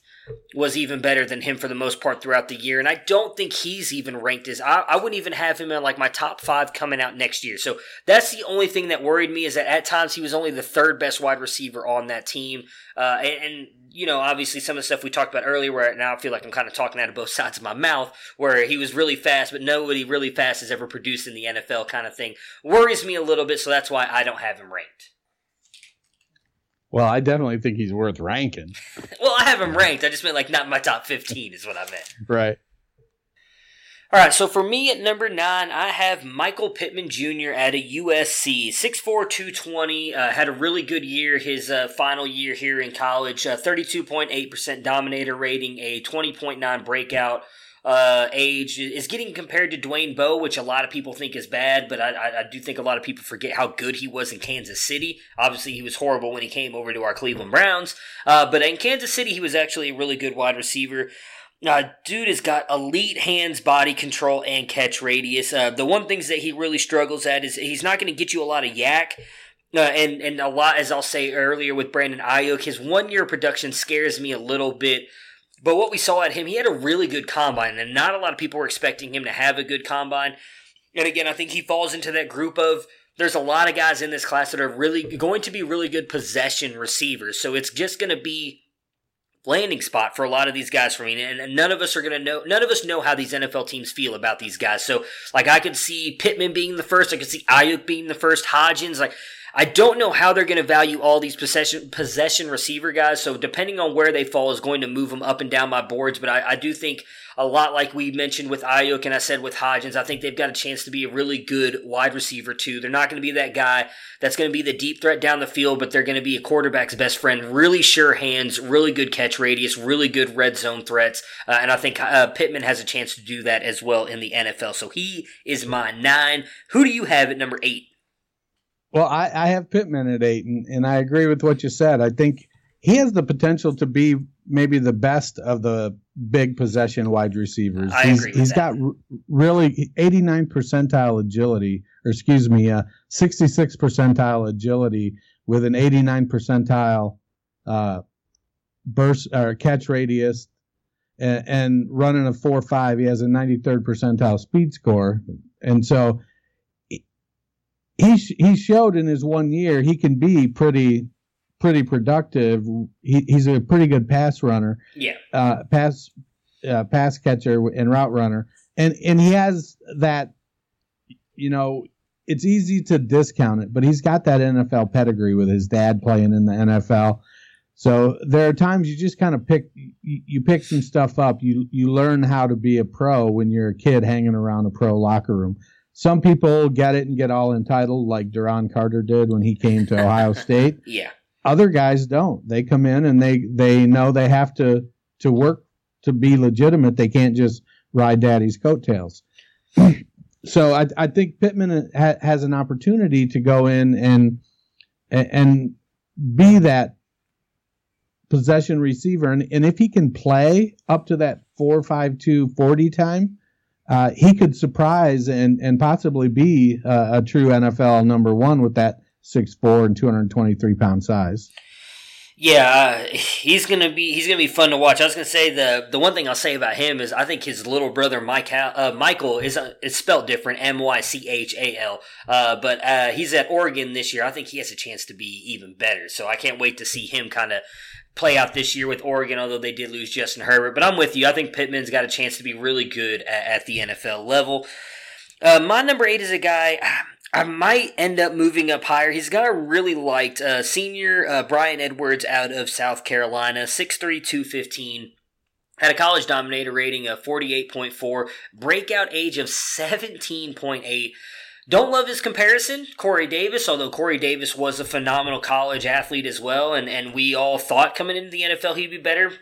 was even better than him for the most part throughout the year. And I don't think he's even ranked as I, I wouldn't even have him in like my top five coming out next year. So that's the only thing that worried me is that at times he was only the third best wide receiver on that team. Uh, and, and you know, obviously some of the stuff we talked about earlier, where now I feel like I'm kind of talking out of both [LAUGHS] sides of my mouth, where he was really fast, but nobody really fast has ever produced in the NFL kind of thing, worries me a little bit. So that's why I don't have him ranked. Well, I definitely think he's worth ranking. [LAUGHS] Well, I have him ranked. I just meant like not in my top 15 is what I meant. Right. All right, so for me at number nine, I have Michael Pittman Jr. at a USC. 6'4", 220, uh, had a really good year his uh, final year here in college. Uh, 32.8% dominator rating, a 20.9 breakout uh, age. Is getting compared to Dwayne Bowe, which a lot of people think is bad, but I, I, I do think a lot of people forget how good he was in Kansas City. Obviously, he was horrible when he came over to our Cleveland Browns, uh, but in Kansas City, he was actually a really good wide receiver. Uh, dude has got elite hands, body control, and catch radius. Uh, the one things that he really struggles at is he's not going to get you a lot of YAC. Uh, and and a lot, as I'll say earlier with Brandon Aiyuk, his one year production scares me a little bit. But what we saw at him, he had a really good combine, and not a lot of people were expecting him to have a good combine. And again, I think he falls into that group of there's a lot of guys in this class that are really going to be really good possession receivers. So it's just going to be landing spot for a lot of these guys for me. And none of us are going to know, none of us know how these NFL teams feel about these guys. So, like, I could see Pittman being the first, I could see Aiyuk being the first, Hodgins, like, I don't know how they're going to value all these possession possession receiver guys. So depending on where they fall is going to move them up and down my boards. But I, I do think a lot like we mentioned with Aiyuk and I said with Hodgins, I think they've got a chance to be a really good wide receiver too. They're not going to be that guy that's going to be the deep threat down the field, but they're going to be a quarterback's best friend. Really sure hands, really good catch radius, really good red zone threats, uh, and I think uh, Pittman has a chance to do that as well in the NFL. So he is my nine. Who do you have at number eight? Well, I, I have Pittman at eight, and, and I agree with what you said. I think he has the potential to be maybe the best of the big possession wide receivers. I he's, agree He's got r- really 89 percentile agility, or excuse me, uh, 66 percentile agility with an 89 percentile uh, burst or catch radius, and, and running a four five. He has a 93rd percentile speed score, and so he sh- he showed in his one year he can be pretty pretty productive. He, he's a pretty good pass runner, Yeah. uh, pass uh, pass catcher and route runner, and and he has that. You know, it's easy to discount it, but he's got that NFL pedigree with his dad playing in the NFL. So there are times you just kind of pick you, you pick some stuff up. You you learn how to be a pro when you're a kid hanging around a pro locker room. Some people get it and get all entitled, like Duron Carter did when he came to Ohio [LAUGHS] State. Yeah. Other guys don't. They come in and they they know they have to to work to be legitimate. They can't just ride daddy's coattails. [CLEARS THROAT] so I I think Pittman ha, has an opportunity to go in and and be that possession receiver and, and if he can play up to that 452 40 time uh, he could surprise and and possibly be uh, a true NFL number one with that six four and 223 pound size. Yeah, uh, he's gonna be he's gonna be fun to watch. I was gonna say the the one thing I'll say about him is I think his little brother Mike uh, Michael is uh, it's spelled different M Y C H A L, uh, but uh, he's at Oregon this year. I think he has a chance to be even better. So I can't wait to see him kind of play out this year with Oregon. Although they did lose Justin Herbert, but I'm with you. I think Pittman's got a chance to be really good at, at the NFL level. Uh, my number eight is a guy. I might end up moving up higher. He's a really liked uh, senior uh, Bryan Edwards out of South Carolina, 6'3", 215. Had a college dominator rating of 48.4, breakout age of 17.8. Don't love his comparison, Corey Davis, although Corey Davis was a phenomenal college athlete as well, and, and we all thought coming into the NFL he'd be better.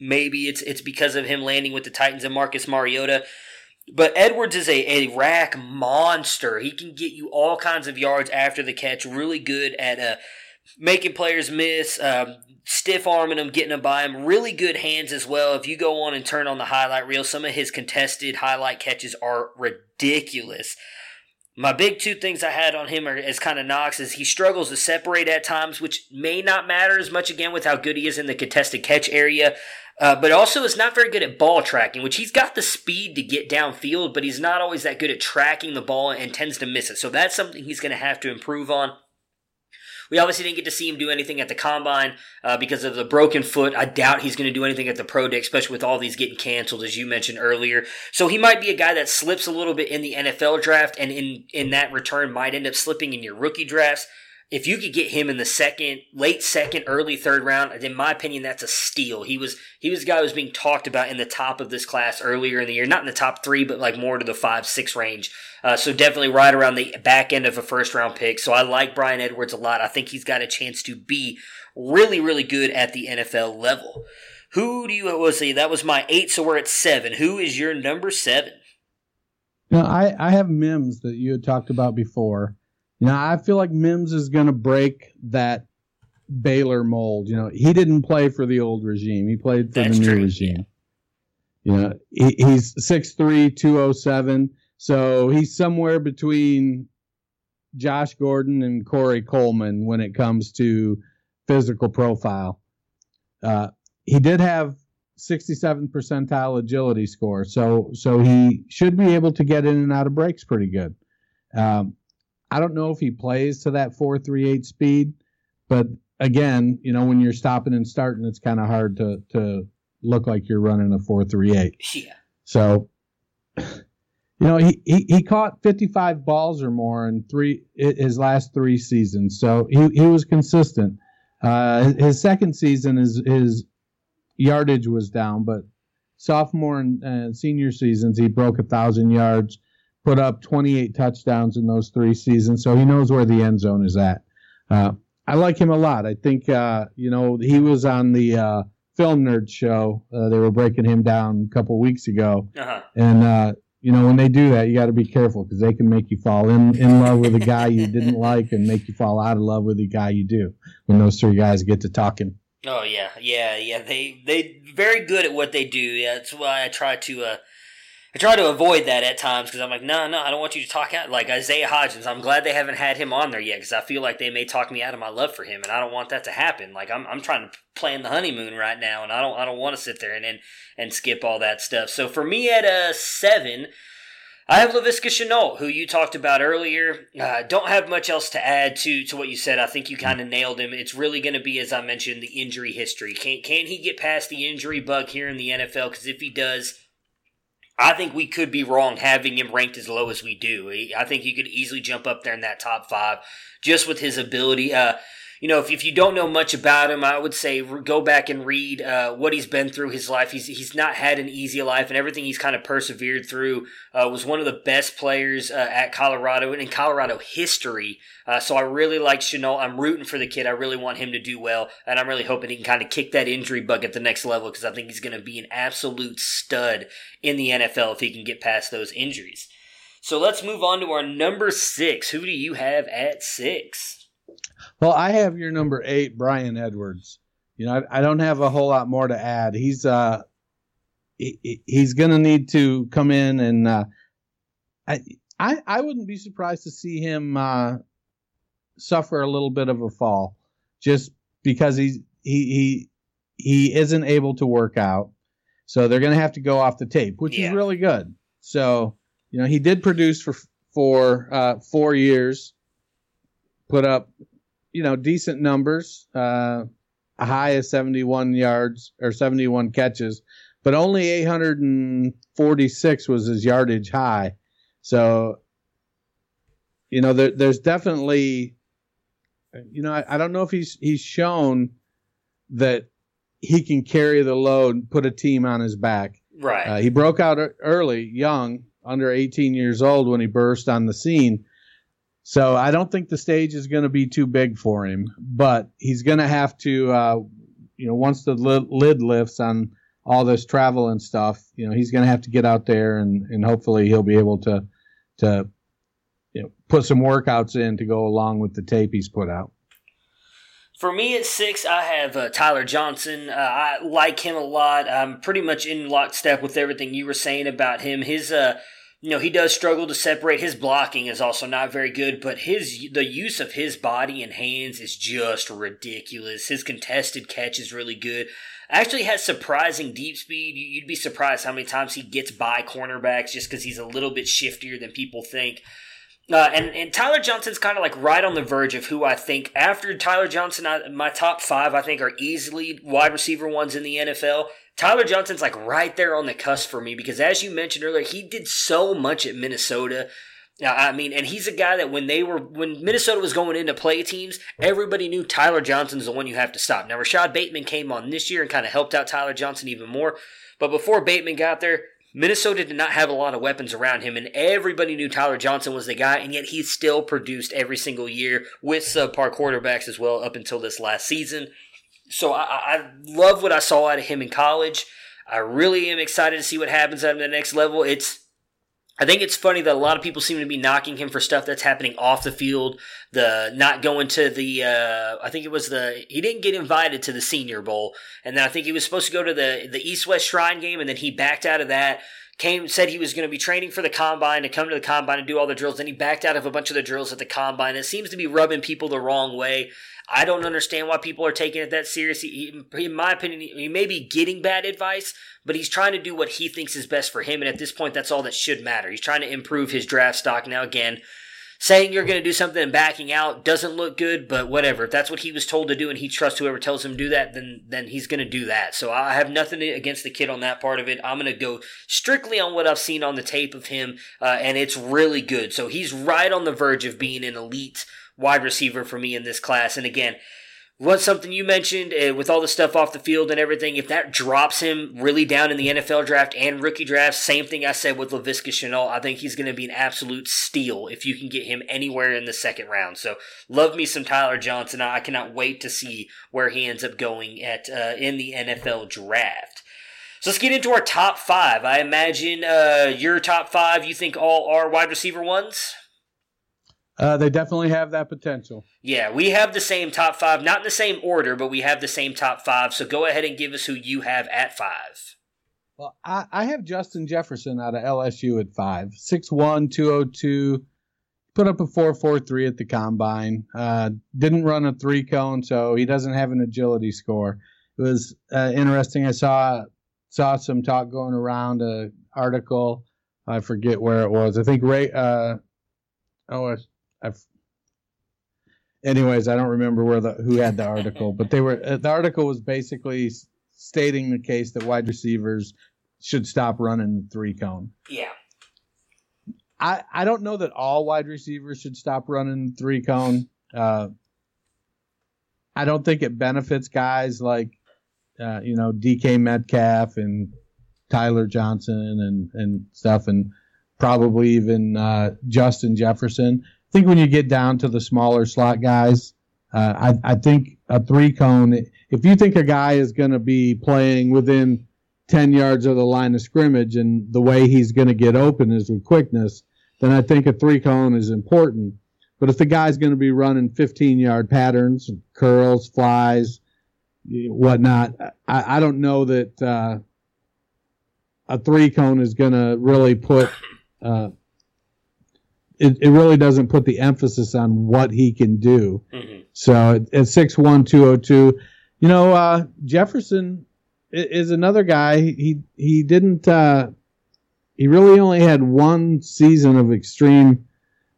Maybe it's it's because of him landing with the Titans and Marcus Mariota. But Edwards is a, a rack monster. He can get you all kinds of yards after the catch. Really good at uh, making players miss, um, stiff arming them, getting them by him. Really good hands as well. If you go on and turn on the highlight reel, some of his contested highlight catches are ridiculous. My big two things I had on him are as kind of knocks is he struggles to separate at times, which may not matter as much again with how good he is in the contested catch area. Uh, but also is not very good at ball tracking, which he's got the speed to get downfield, but he's not always that good at tracking the ball and tends to miss it. So that's something he's going to have to improve on. We obviously didn't get to see him do anything at the combine uh, because of the broken foot. I doubt he's going to do anything at the pro day, especially with all these getting canceled, as you mentioned earlier. So he might be a guy that slips a little bit in the NFL draft, and in in that return might end up slipping in your rookie drafts. If you could get him in the second, late second, early third round, in my opinion, that's a steal. He was he was a guy who was being talked about in the top of this class earlier in the year, not in the top three, but like more to the five six range. Uh, so definitely right around the back end of a first round pick. So I like Bryan Edwards a lot. I think he's got a chance to be really really good at the NFL level. Who do you was see? That was my eight, so we're at seven. Who is your number seven? Now I, I have Mims that you had talked about before. You know, I feel like Mims is going to break that Baylor mold. You know, he didn't play for the old regime; he played for That's the new true, regime. You know, he, he's 6'3", 207, so he's somewhere between Josh Gordon and Corey Coleman when it comes to physical profile. Uh, he did have 67 percentile agility score, so so he should be able to get in and out of breaks pretty good. Um, I don't know if he plays to that 438 speed, but again, you know, when you're stopping and starting, it's kind of hard to to look like you're running a 438. Yeah. So, you know, he, he, he caught 55 balls or more in three his last three seasons. So he, he was consistent. Uh, his second season, his his yardage was down, but sophomore and uh, senior seasons, he broke a thousand yards, put up 28 touchdowns in those three seasons. So he knows where the end zone is at. Uh, I like him a lot. I think uh, you know he was on the uh, Film Nerd show. Uh, they were breaking him down a couple weeks ago, Uh-huh. and uh, you know when they do that, you got to be careful because they can make you fall in in love with a guy you didn't [LAUGHS] like and make you fall out of love with the guy you do. When those three guys get to talking. Oh yeah, yeah, yeah. They they very good at what they do. Yeah, that's why I try to uh, I try to avoid that at times because I'm like, no, no, I don't want you to talk out like Isaiah Hodgins. I'm glad they haven't had him on there yet because I feel like they may talk me out of my love for him, and I don't want that to happen. Like I'm I'm trying to plan the honeymoon right now, and I don't I don't want to sit there and and, and skip all that stuff. So for me at a seven. I have Laviska Shenault, who you talked about earlier. Uh, don't have much else to add to, to what you said. I think you kind of nailed him. It's really going to be, as I mentioned, the injury history. Can can he get past the injury bug here in the NFL? Because if he does, I think we could be wrong having him ranked as low as we do. I think he could easily jump up there in that top five just with his ability. Uh, you know, if, if you don't know much about him, I would say go back and read uh, what he's been through his life. He's he's not had an easy life, and everything he's kind of persevered through. Uh, was one of the best players uh, at Colorado and in Colorado history. Uh, so I really like Shenault. I'm rooting for the kid. I really want him to do well, and I'm really hoping he can kind of kick that injury bug at the next level because I think he's going to be an absolute stud in the NFL if he can get past those injuries. So let's move on to our number six. Who do you have at six? Well, I have your number eight, Bryan Edwards. You know, I, I don't have a whole lot more to add. He's uh, he- he, he's going to need to come in and uh, I I I wouldn't be surprised to see him uh, suffer a little bit of a fall, just because he's he he he isn't able to work out. So they're going to have to go off the tape, which Yeah. is really good. So you know, he did produce for for uh, four years, put up you know decent numbers, uh, a high of 71 yards or 71 catches, but only 846 was his yardage high. So you know there, there's definitely you know I, I don't know if he's he's shown that he can carry the load and put a team on his back. Right. Uh, he broke out early, young, under 18 years old when he burst on the scene. So I don't think the stage is going to be too big for him, but he's going to have to, uh, you know, once the lid, lifts on all this travel and stuff, you know, he's going to have to get out there and, and hopefully he'll be able to, to, you know, put some workouts in to go along with the tape he's put out. For me at six, I have uh, Tyler Johnson. Uh, I like him a lot. I'm pretty much in lockstep with everything you were saying about him. His, uh, you know, he does struggle to separate. His blocking is also not very good, but his the use of his body and hands is just ridiculous. His contested catch is really good. Actually, has surprising deep speed. You- You'd be surprised how many times he gets by cornerbacks just because he's a little bit shiftier than people think. Uh, and, and Tyler Johnson's kind of like right on the verge of who I think after Tyler Johnson, I, my top five I think are easily wide receiver ones in the NFL. Tyler Johnson's like right there on the cusp for me because as you mentioned earlier, he did so much at Minnesota. I mean, and he's a guy that when they were when Minnesota was going into play teams, everybody knew Tyler Johnson's the one you have to stop. Now Rashod Bateman came on this year and kind of helped out Tyler Johnson even more. But before Bateman got there, Minnesota did not have a lot of weapons around him, and everybody knew Tyler Johnson was the guy, and yet he still produced every single year with subpar quarterbacks as well up until this last season. So I, I love what I saw out of him in college. I really am excited to see what happens at the next level. It's I think it's funny that a lot of people seem to be knocking him for stuff that's happening off the field. The not going to the, uh, I think it was the, he didn't get invited to the Senior Bowl. And then I think he was supposed to go to the, the East West Shrine game, and then he backed out of that. Came, said he was going to be training for the combine to come to the combine and do all the drills. Then he backed out of a bunch of the drills at the combine. It seems to be rubbing people the wrong way. I don't understand why people are taking it that seriously. in my opinion, he may be getting bad advice, but he's trying to do what he thinks is best for him. And at this point, that's all that should matter. He's trying to improve his draft stock. Now, again, saying you're going to do something and backing out doesn't look good, but whatever. If that's what he was told to do and he trusts whoever tells him to do that, then then he's going to do that. So I have nothing against the kid on that part of it. I'm going to go strictly on what I've seen on the tape of him, uh, and it's really good. So he's right on the verge of being an elite wide receiver for me in this class. And again, what something you mentioned uh, with all the stuff off the field and everything, if that drops him really down in the NFL draft and rookie draft, same thing I said with Laviska Shenault. I think he's going to be an absolute steal if you can get him anywhere in the second round. So love me some Tyler Johnson. I cannot wait to see where he ends up going at uh, in the NFL draft. So let's get into our top five. I imagine uh, your top five you think all are wide receiver ones. Uh, they definitely have that potential. Yeah, we have the same top five, not in the same order, but we have the same top five. So go ahead and give us who you have at five. Well, I, I have Justin Jefferson out of LSU at five, six one, two oh two. Put up a four four three at the combine. Uh, didn't run a three cone, so he doesn't have an agility score. It was uh, interesting. I saw saw some talk going around a article. I forget where it was. I think Ray. Uh, oh, I've anyways, I don't remember where the who had the article, but they were uh, the article was basically stating the case that wide receivers should stop running the three cone. Yeah. I I don't know that all wide receivers should stop running three cone. Uh, I don't think it benefits guys like uh, you know DK Metcalf and Tyler Johnson and and stuff, and probably even uh, Justin Jefferson. I think when you get down to the smaller slot guys, uh, I, I think a three cone. If you think a guy is going to be playing within 10 yards of the line of scrimmage and the way he's going to get open is with quickness, then I think a three cone is important. But if the guy's going to be running 15 yard patterns, curls, flies, whatnot, I, I don't know that uh, a three cone is going to really put uh, it, it really doesn't put the emphasis on what he can do. Mm-hmm. So at, six one two oh two, you know, uh, Jefferson is another guy. He he didn't. Uh, he really only had one season of extreme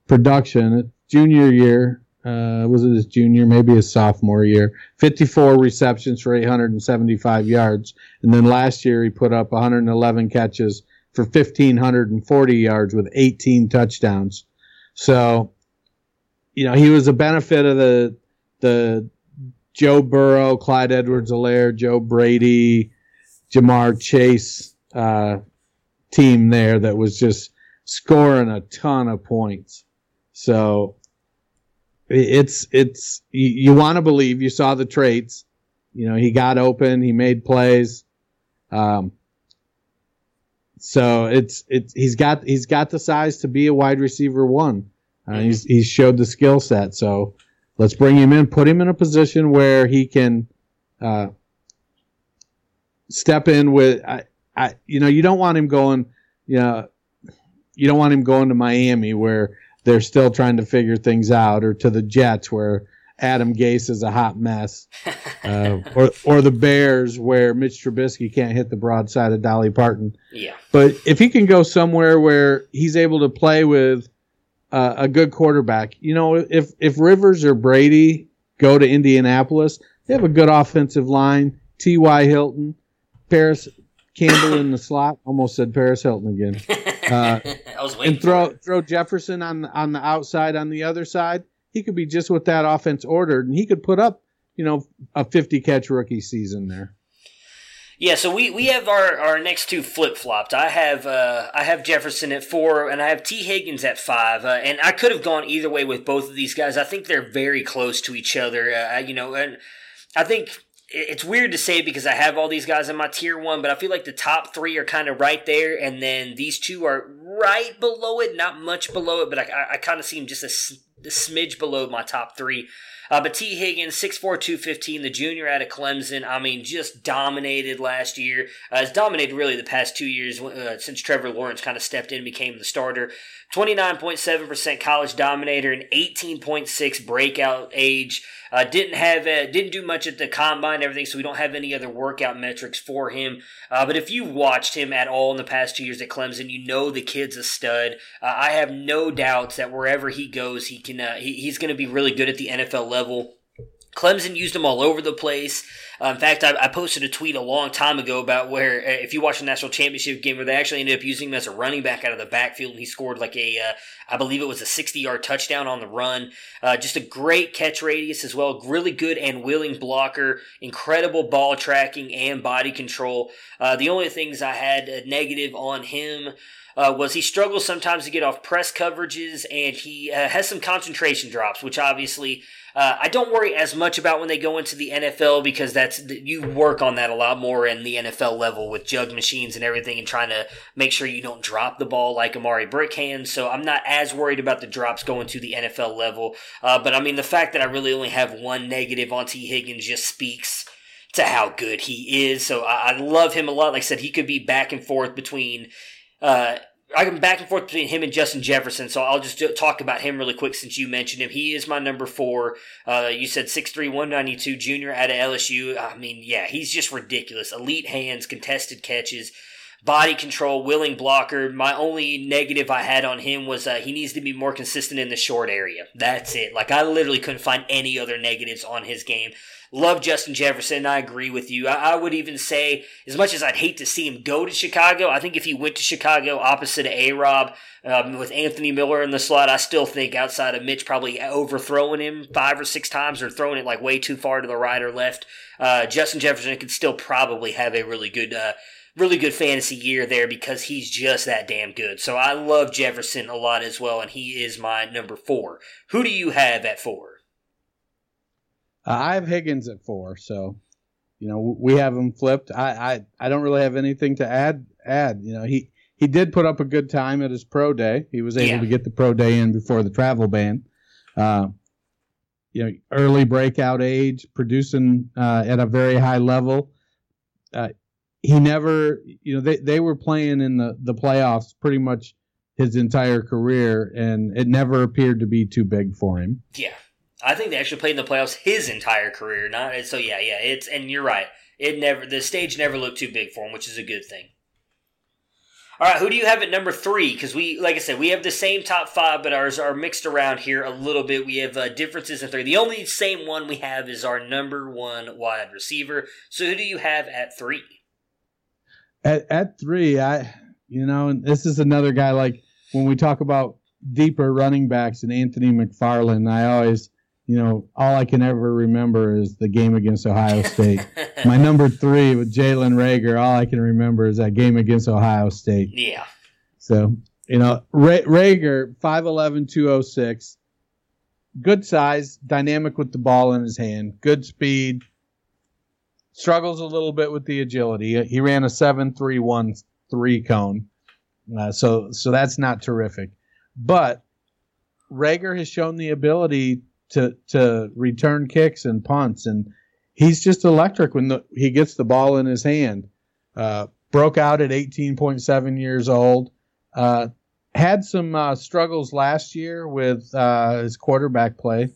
production. Junior year uh, was it his junior, maybe his sophomore year? Fifty-four receptions for eight hundred and seventy-five yards, and then last year he put up one hundred and eleven catches for 1,540 yards with 18 touchdowns. So, you know, he was a benefit of the the Joe Burrow, Clyde Edwards-Helaire, Joe Brady, Ja'Marr Chase uh, team there that was just scoring a ton of points. So it's it's you, you want to believe you saw the traits. You know, he got open, he made plays. Um, so it's it's he's got he's got the size to be a wide receiver one. Uh, mm-hmm. he's he's showed the skill set. So let's bring him in, put him in a position where he can uh, step in with. I, I you know you don't want him going. You know, you don't want him going to Miami where they're still trying to figure things out, or to the Jets where Adam Gase is a hot mess, [LAUGHS] uh, or or the Bears where Mitch Trubisky can't hit the broadside of Dolly Parton. Yeah. But if he can go somewhere where he's able to play with uh, a good quarterback, you know, if if Rivers or Brady go to Indianapolis, they have a good offensive line. T. Y. Hilton, Parris Campbell in the slot. Almost said Paris Hilton again. [LAUGHS] Uh, I was waiting and throw throw Jefferson on on the outside on the other side, he could be just what that offense ordered, and he could put up you know a 50 catch rookie season there. Yeah, so we, we have our, our next two flip flopped. I have uh, I have Jefferson at four, and I have Tee Higgins at five. Uh, and I could have gone either way with both of these guys. I think they're very close to each other. Uh, you know, and I think it's weird to say because I have all these guys in my tier one, but I feel like the top three are kind of right there, and then these two are right below it, not much below it, but I, I kind of see them just a, a smidge below my top three. Uh, but Tee Higgins, 6'4", 215, the junior out of Clemson, I mean, just dominated last year. Uh, has dominated really the past two years uh, since Trevor Lawrence kind of stepped in and became the starter. 29.7% college dominator and 18.6 breakout age. Uh, didn't have uh, didn't do much at the combine and everything, so we don't have any other workout metrics for him. Uh, but if you've watched him at all in the past two years at Clemson, you know the kid's a stud. Uh, I have no doubts that wherever he goes, he can uh, he, he's going to be really good at the NFL level. Clemson used him all over the place. Uh, in fact, I, I, posted a tweet a long time ago about where, uh, if you watch the national championship game, where they actually ended up using him as a running back out of the backfield, and he scored like a, uh, I believe it was a 60 yard touchdown on the run. Uh, just a great catch radius as well. Really good and willing blocker. Incredible ball tracking and body control. Uh, the only things I had negative on him uh, was he struggles sometimes to get off press coverages and he uh, has some concentration drops, which obviously uh, I don't worry as much about when they go into the NFL because that's you work on that a lot more in the NFL level with jug machines and everything and trying to make sure you don't drop the ball like Amari Brickhand. So I'm not as worried about the drops going to the NFL level. Uh, but I mean, the fact that I really only have one negative on Tee Higgins just speaks to how good he is. So I, I love him a lot. Like I said, he could be back and forth between uh, I am back and forth between him and Justin Jefferson, so I'll just talk about him really quick since you mentioned him. He is my number four. Uh, you said 6'3", 192, junior out of LSU. I mean, yeah, he's just ridiculous. Elite hands, contested catches, body control, willing blocker. My only negative I had on him was uh, he needs to be more consistent in the short area. That's it. Like, I literally couldn't find any other negatives on his game. Love Justin Jefferson. I agree with you. I, I, would even say, as much as I'd hate to see him go to Chicago, I think if he went to Chicago opposite of A Rob um, with Anthony Miller in the slot, I still think outside of Mitch probably overthrowing him five or six times or throwing it like way too far to the right or left, uh, Justin Jefferson could still probably have a really good. Uh, really good fantasy year there because he's just that damn good. So I love Jefferson a lot as well, and he is my number four. Who do you have at four? Uh, I have Higgins at four, so you know we have him flipped. I, I I don't really have anything to add. Add, you know, he he did put up a good time at his pro day. He was able Yeah. to get the pro day in before the travel ban. Uh, you know, early breakout age, producing uh, at a very high level. Uh, he never, you know, they, they were playing in the, the playoffs pretty much his entire career, and it never appeared to be too big for him. Yeah, I think they actually played in the playoffs his entire career. Not so. Yeah, yeah. It's and you're right. It never the stage never looked too big for him, which is a good thing. All right, who do you have at number three? Because we, like I said, we have the same top five, but ours are mixed around here a little bit. We have uh, differences in three. The only same one we have is our number one wide receiver. So who do you have at three? At at three, I you know, this is another guy like when we talk about deeper running backs and Anthony McFarland, I always you know, all I can ever remember is the game against Ohio [LAUGHS] State. My number three with Jalen Reagor, all I can remember is that game against Ohio State. Yeah. So, you know, Ra- Reagor, 5'11, 206, good size, dynamic with the ball in his hand, good speed, struggles a little bit with the agility. He ran a 7'3", 3 cone. Uh, so, so that's not terrific. But Reagor has shown the ability to to return kicks and punts, and he's just electric when the, he gets the ball in his hand. Uh, broke out at 18.7 years old. Uh, had some uh, struggles last year with uh, his quarterback play.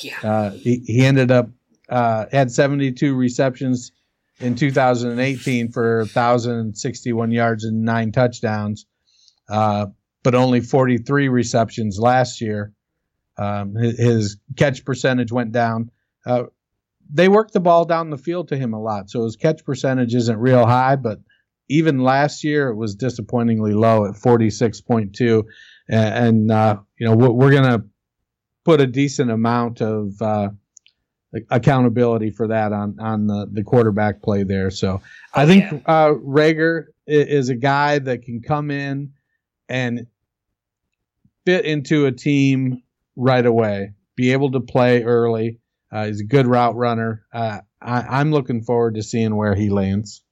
Yeah. Uh, he, he ended up uh, had 72 receptions in 2018 for 1,061 yards and nine touchdowns, uh, but only 43 receptions last year. Um, his, his catch percentage went down. Uh, they work the ball down the field to him a lot, so his catch percentage isn't real high, but even last year it was disappointingly low at 46.2 and, and uh, you know we're, we're going to put a decent amount of uh, accountability for that on on the, the quarterback play there so i think yeah. uh, Reagor is a guy that can come in and fit into a team right away. Be able to play early. Uh, he's a good route runner. Uh, I, i'm looking forward to seeing where he lands.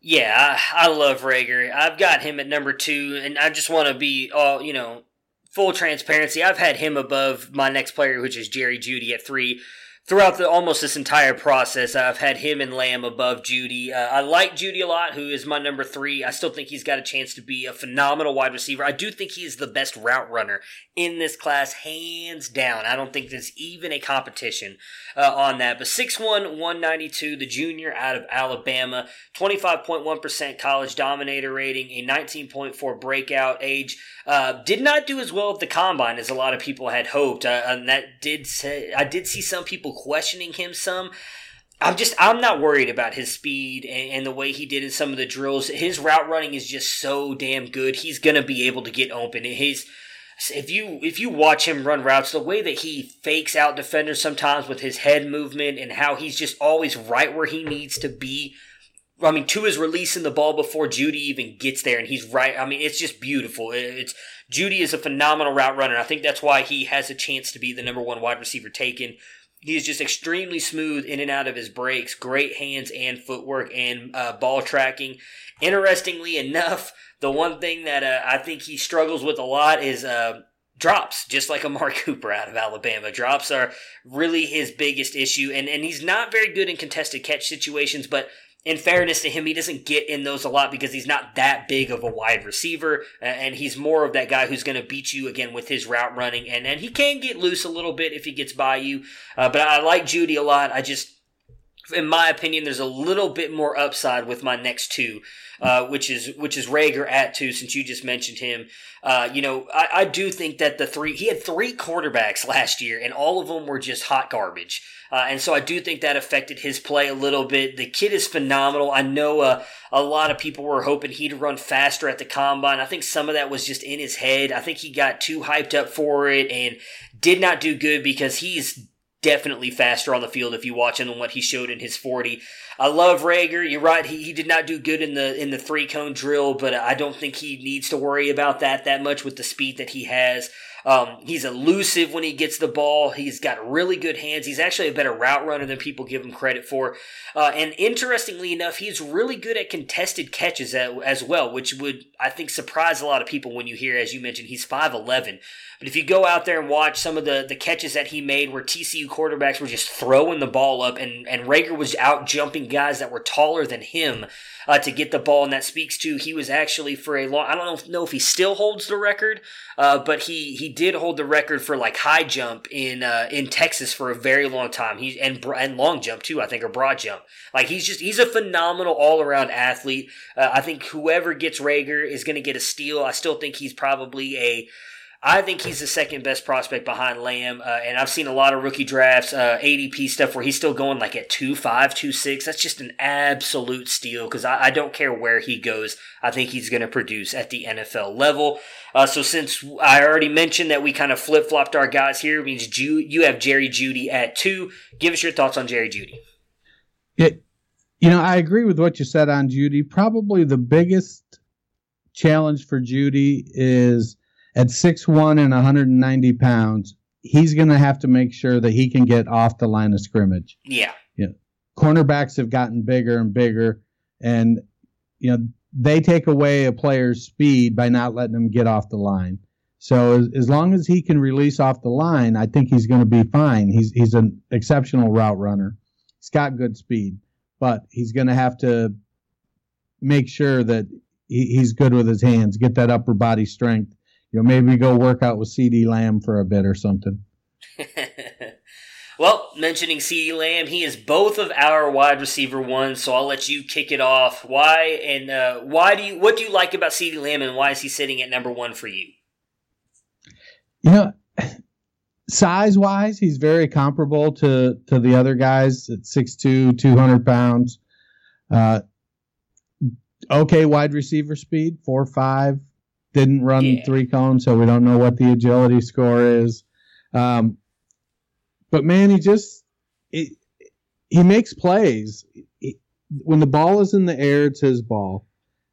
Yeah, I, I love Reagor. I've got him at number two, and I just want to be all you know, full transparency. I've had him above my next player, which is Jerry Jeudy at three throughout the almost this entire process, I've had him and Lamb above Jeudy. Uh, I like Jeudy a lot, who is my number three. I still think he's got a chance to be a phenomenal wide receiver. I do think he is the best route runner in this class, hands down. I don't think there's even a competition uh, on that. But 6'1", 192, the junior out of Alabama, 25.1% college dominator rating, a 19.4 breakout age. Uh, did not do as well at the combine as a lot of people had hoped, uh, and that did say I did see some people questioning him some. I'm just I'm not worried about his speed and, and, the way he did in some of the drills. His route running is just so damn good. He's gonna be able to get open. His if you if you watch him run routes, the way that he fakes out defenders sometimes with his head movement and how he's just always right where he needs to be I mean, Tua is releasing the ball before Jeudy even gets there, and he's right. I mean, it's just beautiful. It's Jeudy is a phenomenal route runner. I think that's why he has a chance to be the number one wide receiver taken. He is just extremely smooth in and out of his breaks, great hands and footwork and uh, ball tracking. Interestingly enough, the one thing that uh, I think he struggles with a lot is uh, drops, just like Amari [LAUGHS] Cooper out of Alabama. Drops are really his biggest issue, and, and he's not very good in contested catch situations, but in fairness to him, he doesn't get in those a lot because he's not that big of a wide receiver, and he's more of that guy who's going to beat you again with his route running, and and he can get loose a little bit if he gets by you. Uh, but I like Jeudy a lot. I just, in my opinion, there's a little bit more upside with my next two, uh, which is which is Reagor at two. Since you just mentioned him, uh, you know, I, I do think that the three he had three quarterbacks last year, and all of them were just hot garbage. Uh, and so I do think that affected his play a little bit. The kid is phenomenal. I know uh, a lot of people were hoping he'd run faster at the combine. I think some of that was just in his head. I think he got too hyped up for it and did not do good because he's definitely faster on the field if you watch him than what he showed in his 40. I love Reagor. You're right. He, he did not do good in the in the three cone drill, but I don't think he needs to worry about that that much with the speed that he has. Um, he's elusive when he gets the ball. He's got really good hands. He's actually a better route runner than people give him credit for. Uh, and interestingly enough, he's really good at contested catches as, as well, which would, I think, surprise a lot of people when you hear, as you mentioned, he's 5'11. But if you go out there and watch some of the, the catches that he made where TCU quarterbacks were just throwing the ball up and, and Reagor was out jumping guys that were taller than him uh, to get the ball, and that speaks to he was actually for a long. I don't know if, know if he still holds the record, uh, but he he did hold the record for like high jump in uh, in Texas for a very long time. He's and and long jump too, I think, or broad jump. Like he's just he's a phenomenal all around athlete. Uh, I think whoever gets Reagor is going to get a steal. I still think he's probably a I think he's the second best prospect behind Lamb, uh, and I've seen a lot of rookie drafts, uh, ADP stuff where he's still going like at two five, two six. That's just an absolute steal because I, I, don't care where he goes. I think he's going to produce at the NFL level. Uh, so since I already mentioned that we kind of flip flopped our guys here, means Ju- you have Jerry Jeudy at two. Give us your thoughts on Jerry Jeudy. It, you know, I agree with what you said on Jeudy. Probably the biggest challenge for Jeudy is at 6'1 and 190 pounds, he's going to have to make sure that he can get off the line of scrimmage. Yeah. Yeah. Cornerbacks have gotten bigger and bigger, and you know they take away a player's speed by not letting him get off the line. So as, as long as he can release off the line, I think he's going to be fine. He's he's an exceptional route runner. He's got good speed, but he's going to have to make sure that he, he's good with his hands, get that upper body strength, you know, maybe go work out with CeeDee Lamb for a bit or something. [LAUGHS] well, mentioning CeeDee Lamb, he is both of our wide receiver ones, so I'll let you kick it off. Why and uh, why do you what do you like about CeeDee Lamb and why is he sitting at number one for you? You know, size wise, he's very comparable to to the other guys at 6'2", 200 pounds. Uh, okay wide receiver speed, four five. Didn't run Yeah. three cones, so we don't know what the agility score is. Um, but man, he just it, he makes plays. He- when the ball is in the air, it's his ball.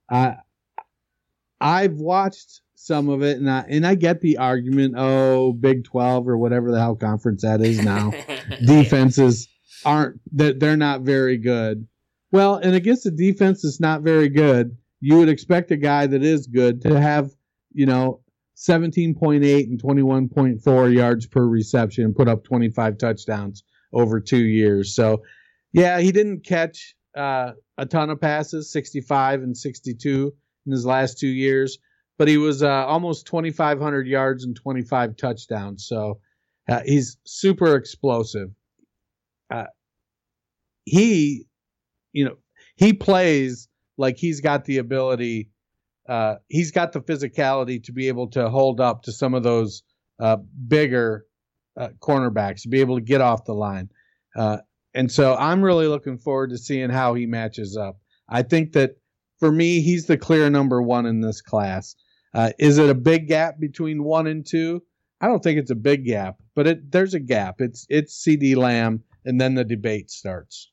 I I've watched some of it, and I and I get the argument. Oh, Big Twelve or whatever the hell conference that is now. [LAUGHS] defenses aren't that they're not very good. Well, and against a defense that's not very good, you would expect a guy that is good to have, you know, 17.8 and 21.4 yards per reception and put up 25 touchdowns over two years. So, yeah, he didn't catch uh, a ton of passes, 65 and 62 in his last two years, but he was uh, almost 2,500 yards and 25 touchdowns. So, uh, he's super explosive. Uh, he, you know, he plays like he's got the ability. Uh, he's got the physicality to be able to hold up to some of those uh, bigger uh, cornerbacks, to be able to get off the line. Uh, and so I'm really looking forward to seeing how he matches up. I think that for me, he's the clear number one in this class. Uh, is it a big gap between one and two? I don't think it's a big gap, but it there's a gap. It's it's CeeDee Lamb, and then the debate starts.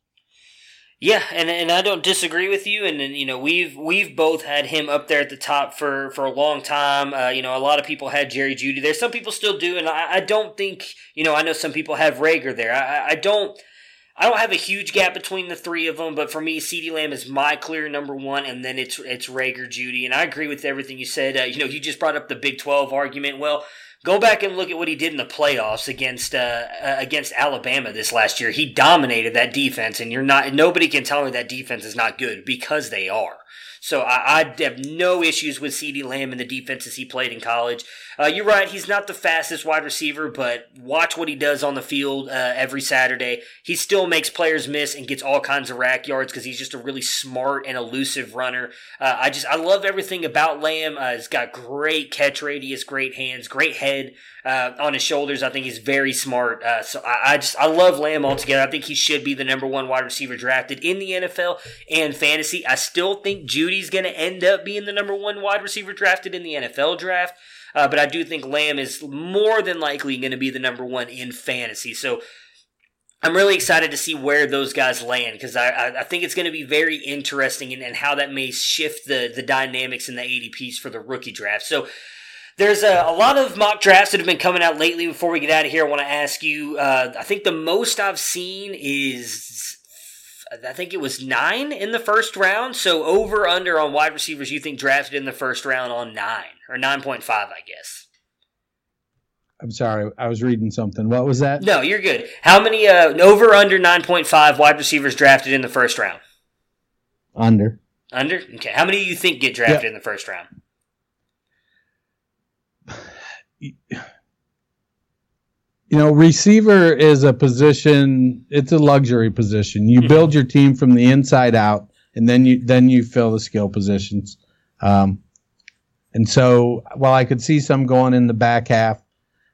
Yeah, and and I don't disagree with you. And, and you know we've we've both had him up there at the top for for a long time. Uh, you know, a lot of people had Jerry Jeudy there. Some people still do, and I, I don't think you know. I know some people have Reagor there. I, I- don't. I don't have a huge gap between the three of them, but for me, CeeDee Lamb is my clear number one, and then it's it's Reagor Jeudy. And I agree with everything you said. Uh, you know, you just brought up the Big Twelve argument. Well, Go back and look at what he did in the playoffs against uh, uh, against Alabama this last year. He dominated that defense, and you're not nobody can tell me that defense is not good because they are. So I, I have no issues with CeeDee Lamb and the defenses he played in college. Uh, you're right; he's not the fastest wide receiver, but watch what he does on the field uh, every Saturday. He still makes players miss and gets all kinds of YAC yards because he's just a really smart and elusive runner. Uh, I just I love everything about Lamb. Uh, he's got great catch radius, great hands, great head uh, on his shoulders. I think he's very smart. Uh, so I, I just I love Lamb altogether. I think he should be the number one wide receiver drafted in the NFL and fantasy. I still think Jeudy's going to end up being the number one wide receiver drafted in the NFL draft. Uh, but I do think Lamb is more than likely going to be the number one in fantasy. So I'm really excited to see where those guys land because I, I, think it's going to be very interesting in, in how that may shift the, the dynamics and the ADPs for the rookie draft. So there's a, a lot of mock drafts that have been coming out lately. Before we get out of here, I want to ask you. Uh, I think the most I've seen is, I think it was nine in the first round. So over under on wide receivers you think drafted in the first round on nine or nine point five, I guess. I'm sorry, I was reading something. What was that? No, you're good. How many uh, over under nine point five wide receivers drafted in the first round? Under. Under. Okay. How many do you think get drafted in the first round? [SIGHS] [LAUGHS] You know, receiver is a position. It's a luxury position. You build your team from the inside out, and then you then you fill the skill positions. Um, and so, while I could see some going in the back half,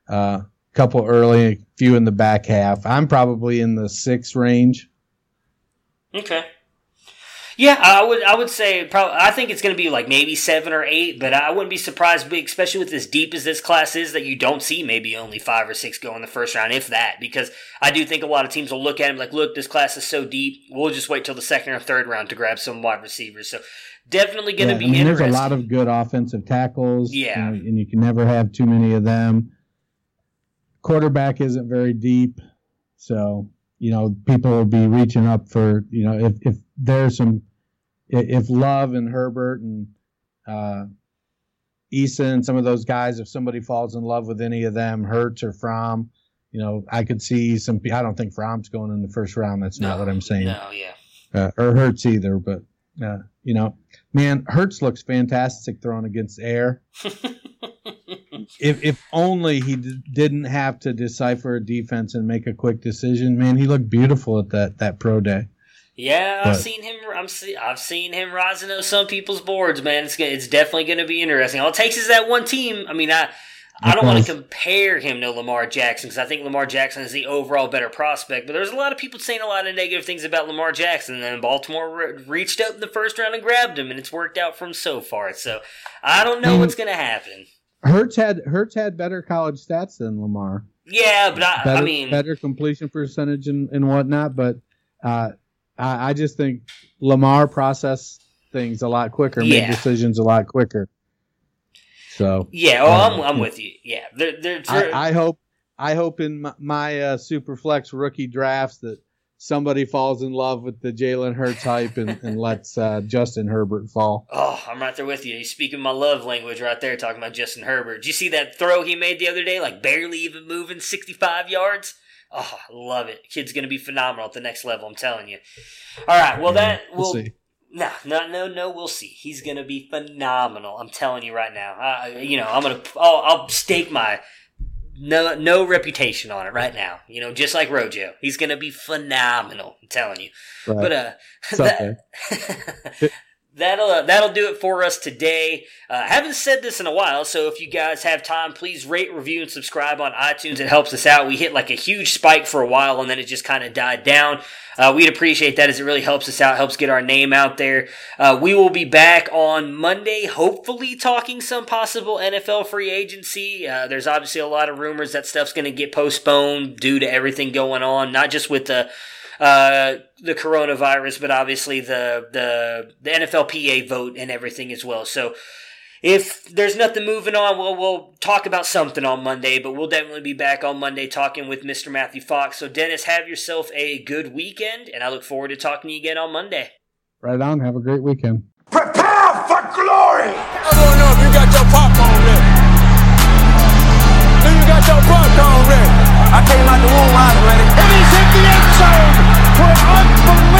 a uh, couple early, a few in the back half, I'm probably in the six range. Okay. Yeah, I would. I would say probably. I think it's going to be like maybe seven or eight, but I wouldn't be surprised, especially with as deep as this class is, that you don't see maybe only five or six go in the first round, if that. Because I do think a lot of teams will look at him like, look, this class is so deep. We'll just wait till the second or third round to grab some wide receivers. So definitely going to Yeah, be I mean, interesting. there's a lot of good offensive tackles. Yeah. you know, and you can never have too many of them. Quarterback isn't very deep, so you know people will be reaching up for you know if if there's some if Love and Herbert and uh, Eason and some of those guys, if somebody falls in love with any of them, Hurts or Fromm, you know, I could see some. I don't think Fromm's going in the first round. That's not what I'm saying No, yeah. uh, or Hurts either. But uh, you know, man, Hurts looks fantastic throwing against air. [LAUGHS] if if only he d- didn't have to decipher a defense and make a quick decision. Man, he looked beautiful at that that pro day. Yeah, I've But- seen him. I'm see, I've seen him rising up some people's boards, man. It's it's definitely going to be interesting. All it takes is that one team. I mean, I I don't want to compare him to Lamar Jackson because I think Lamar Jackson is the overall better prospect. But there's a lot of people saying a lot of negative things about Lamar Jackson, and then Baltimore re- reached up in the first round and grabbed him, and it's worked out for him so far. So I don't know what's going to happen. Hurts had Hurts had better college stats than Lamar. Yeah, but I, Better, I mean, better completion percentage and, and whatnot. But uh, I, I just think Lamar processed things a lot quicker, Yeah. made decisions a lot quicker. So yeah, oh, I'm, uh, I'm with you. Yeah, they're, they're, I, I hope I hope in my, my uh, Superflex rookie drafts that somebody falls in love with the Jalen Hurts hype and, and lets uh, Justin Herbert fall. Oh, I'm right there with you. He's speaking my love language right there, talking about Justin Herbert. Did you see that throw he made the other day? Like barely even moving 65 yards? Oh, love it. Kid's going to be phenomenal at the next level, I'm telling you. All right, well, that We'll will. see. No, no, no, no. We'll see. He's gonna be phenomenal. I'm telling you right now. I, you know, I'm gonna. I'll, I'll stake my no no reputation on it right now. You know, just like Rojo, he's gonna be phenomenal. I'm telling you. Right. But uh, [LAUGHS] that-. That'll uh, that'll do it for us today. Uh, haven't said this in a while, so if you guys have time, please rate, review, and subscribe on iTunes. It helps us out. We hit like a huge spike for a while, and then it just kind of died down. Uh, we'd appreciate that as it really helps us out, helps get our name out there. Uh, we will be back on Monday, hopefully talking some possible NFL free agency. Uh, there's obviously a lot of rumors that stuff's going to get postponed due to everything going on, not just with the uh, the coronavirus, but obviously the the the NFLPA vote and everything as well. So if there's nothing moving on, we'll we'll talk about something on Monday, but we'll definitely be back on Monday talking with Mr. Matthew Fox. So Dennis, have yourself a good weekend, and I look forward to talking to you again on Monday. Right on. Have a great weekend. Prepare for glory! I don't know if you got your popcorn ready. Do you got your popcorn ready? I came out the womb, I was ready.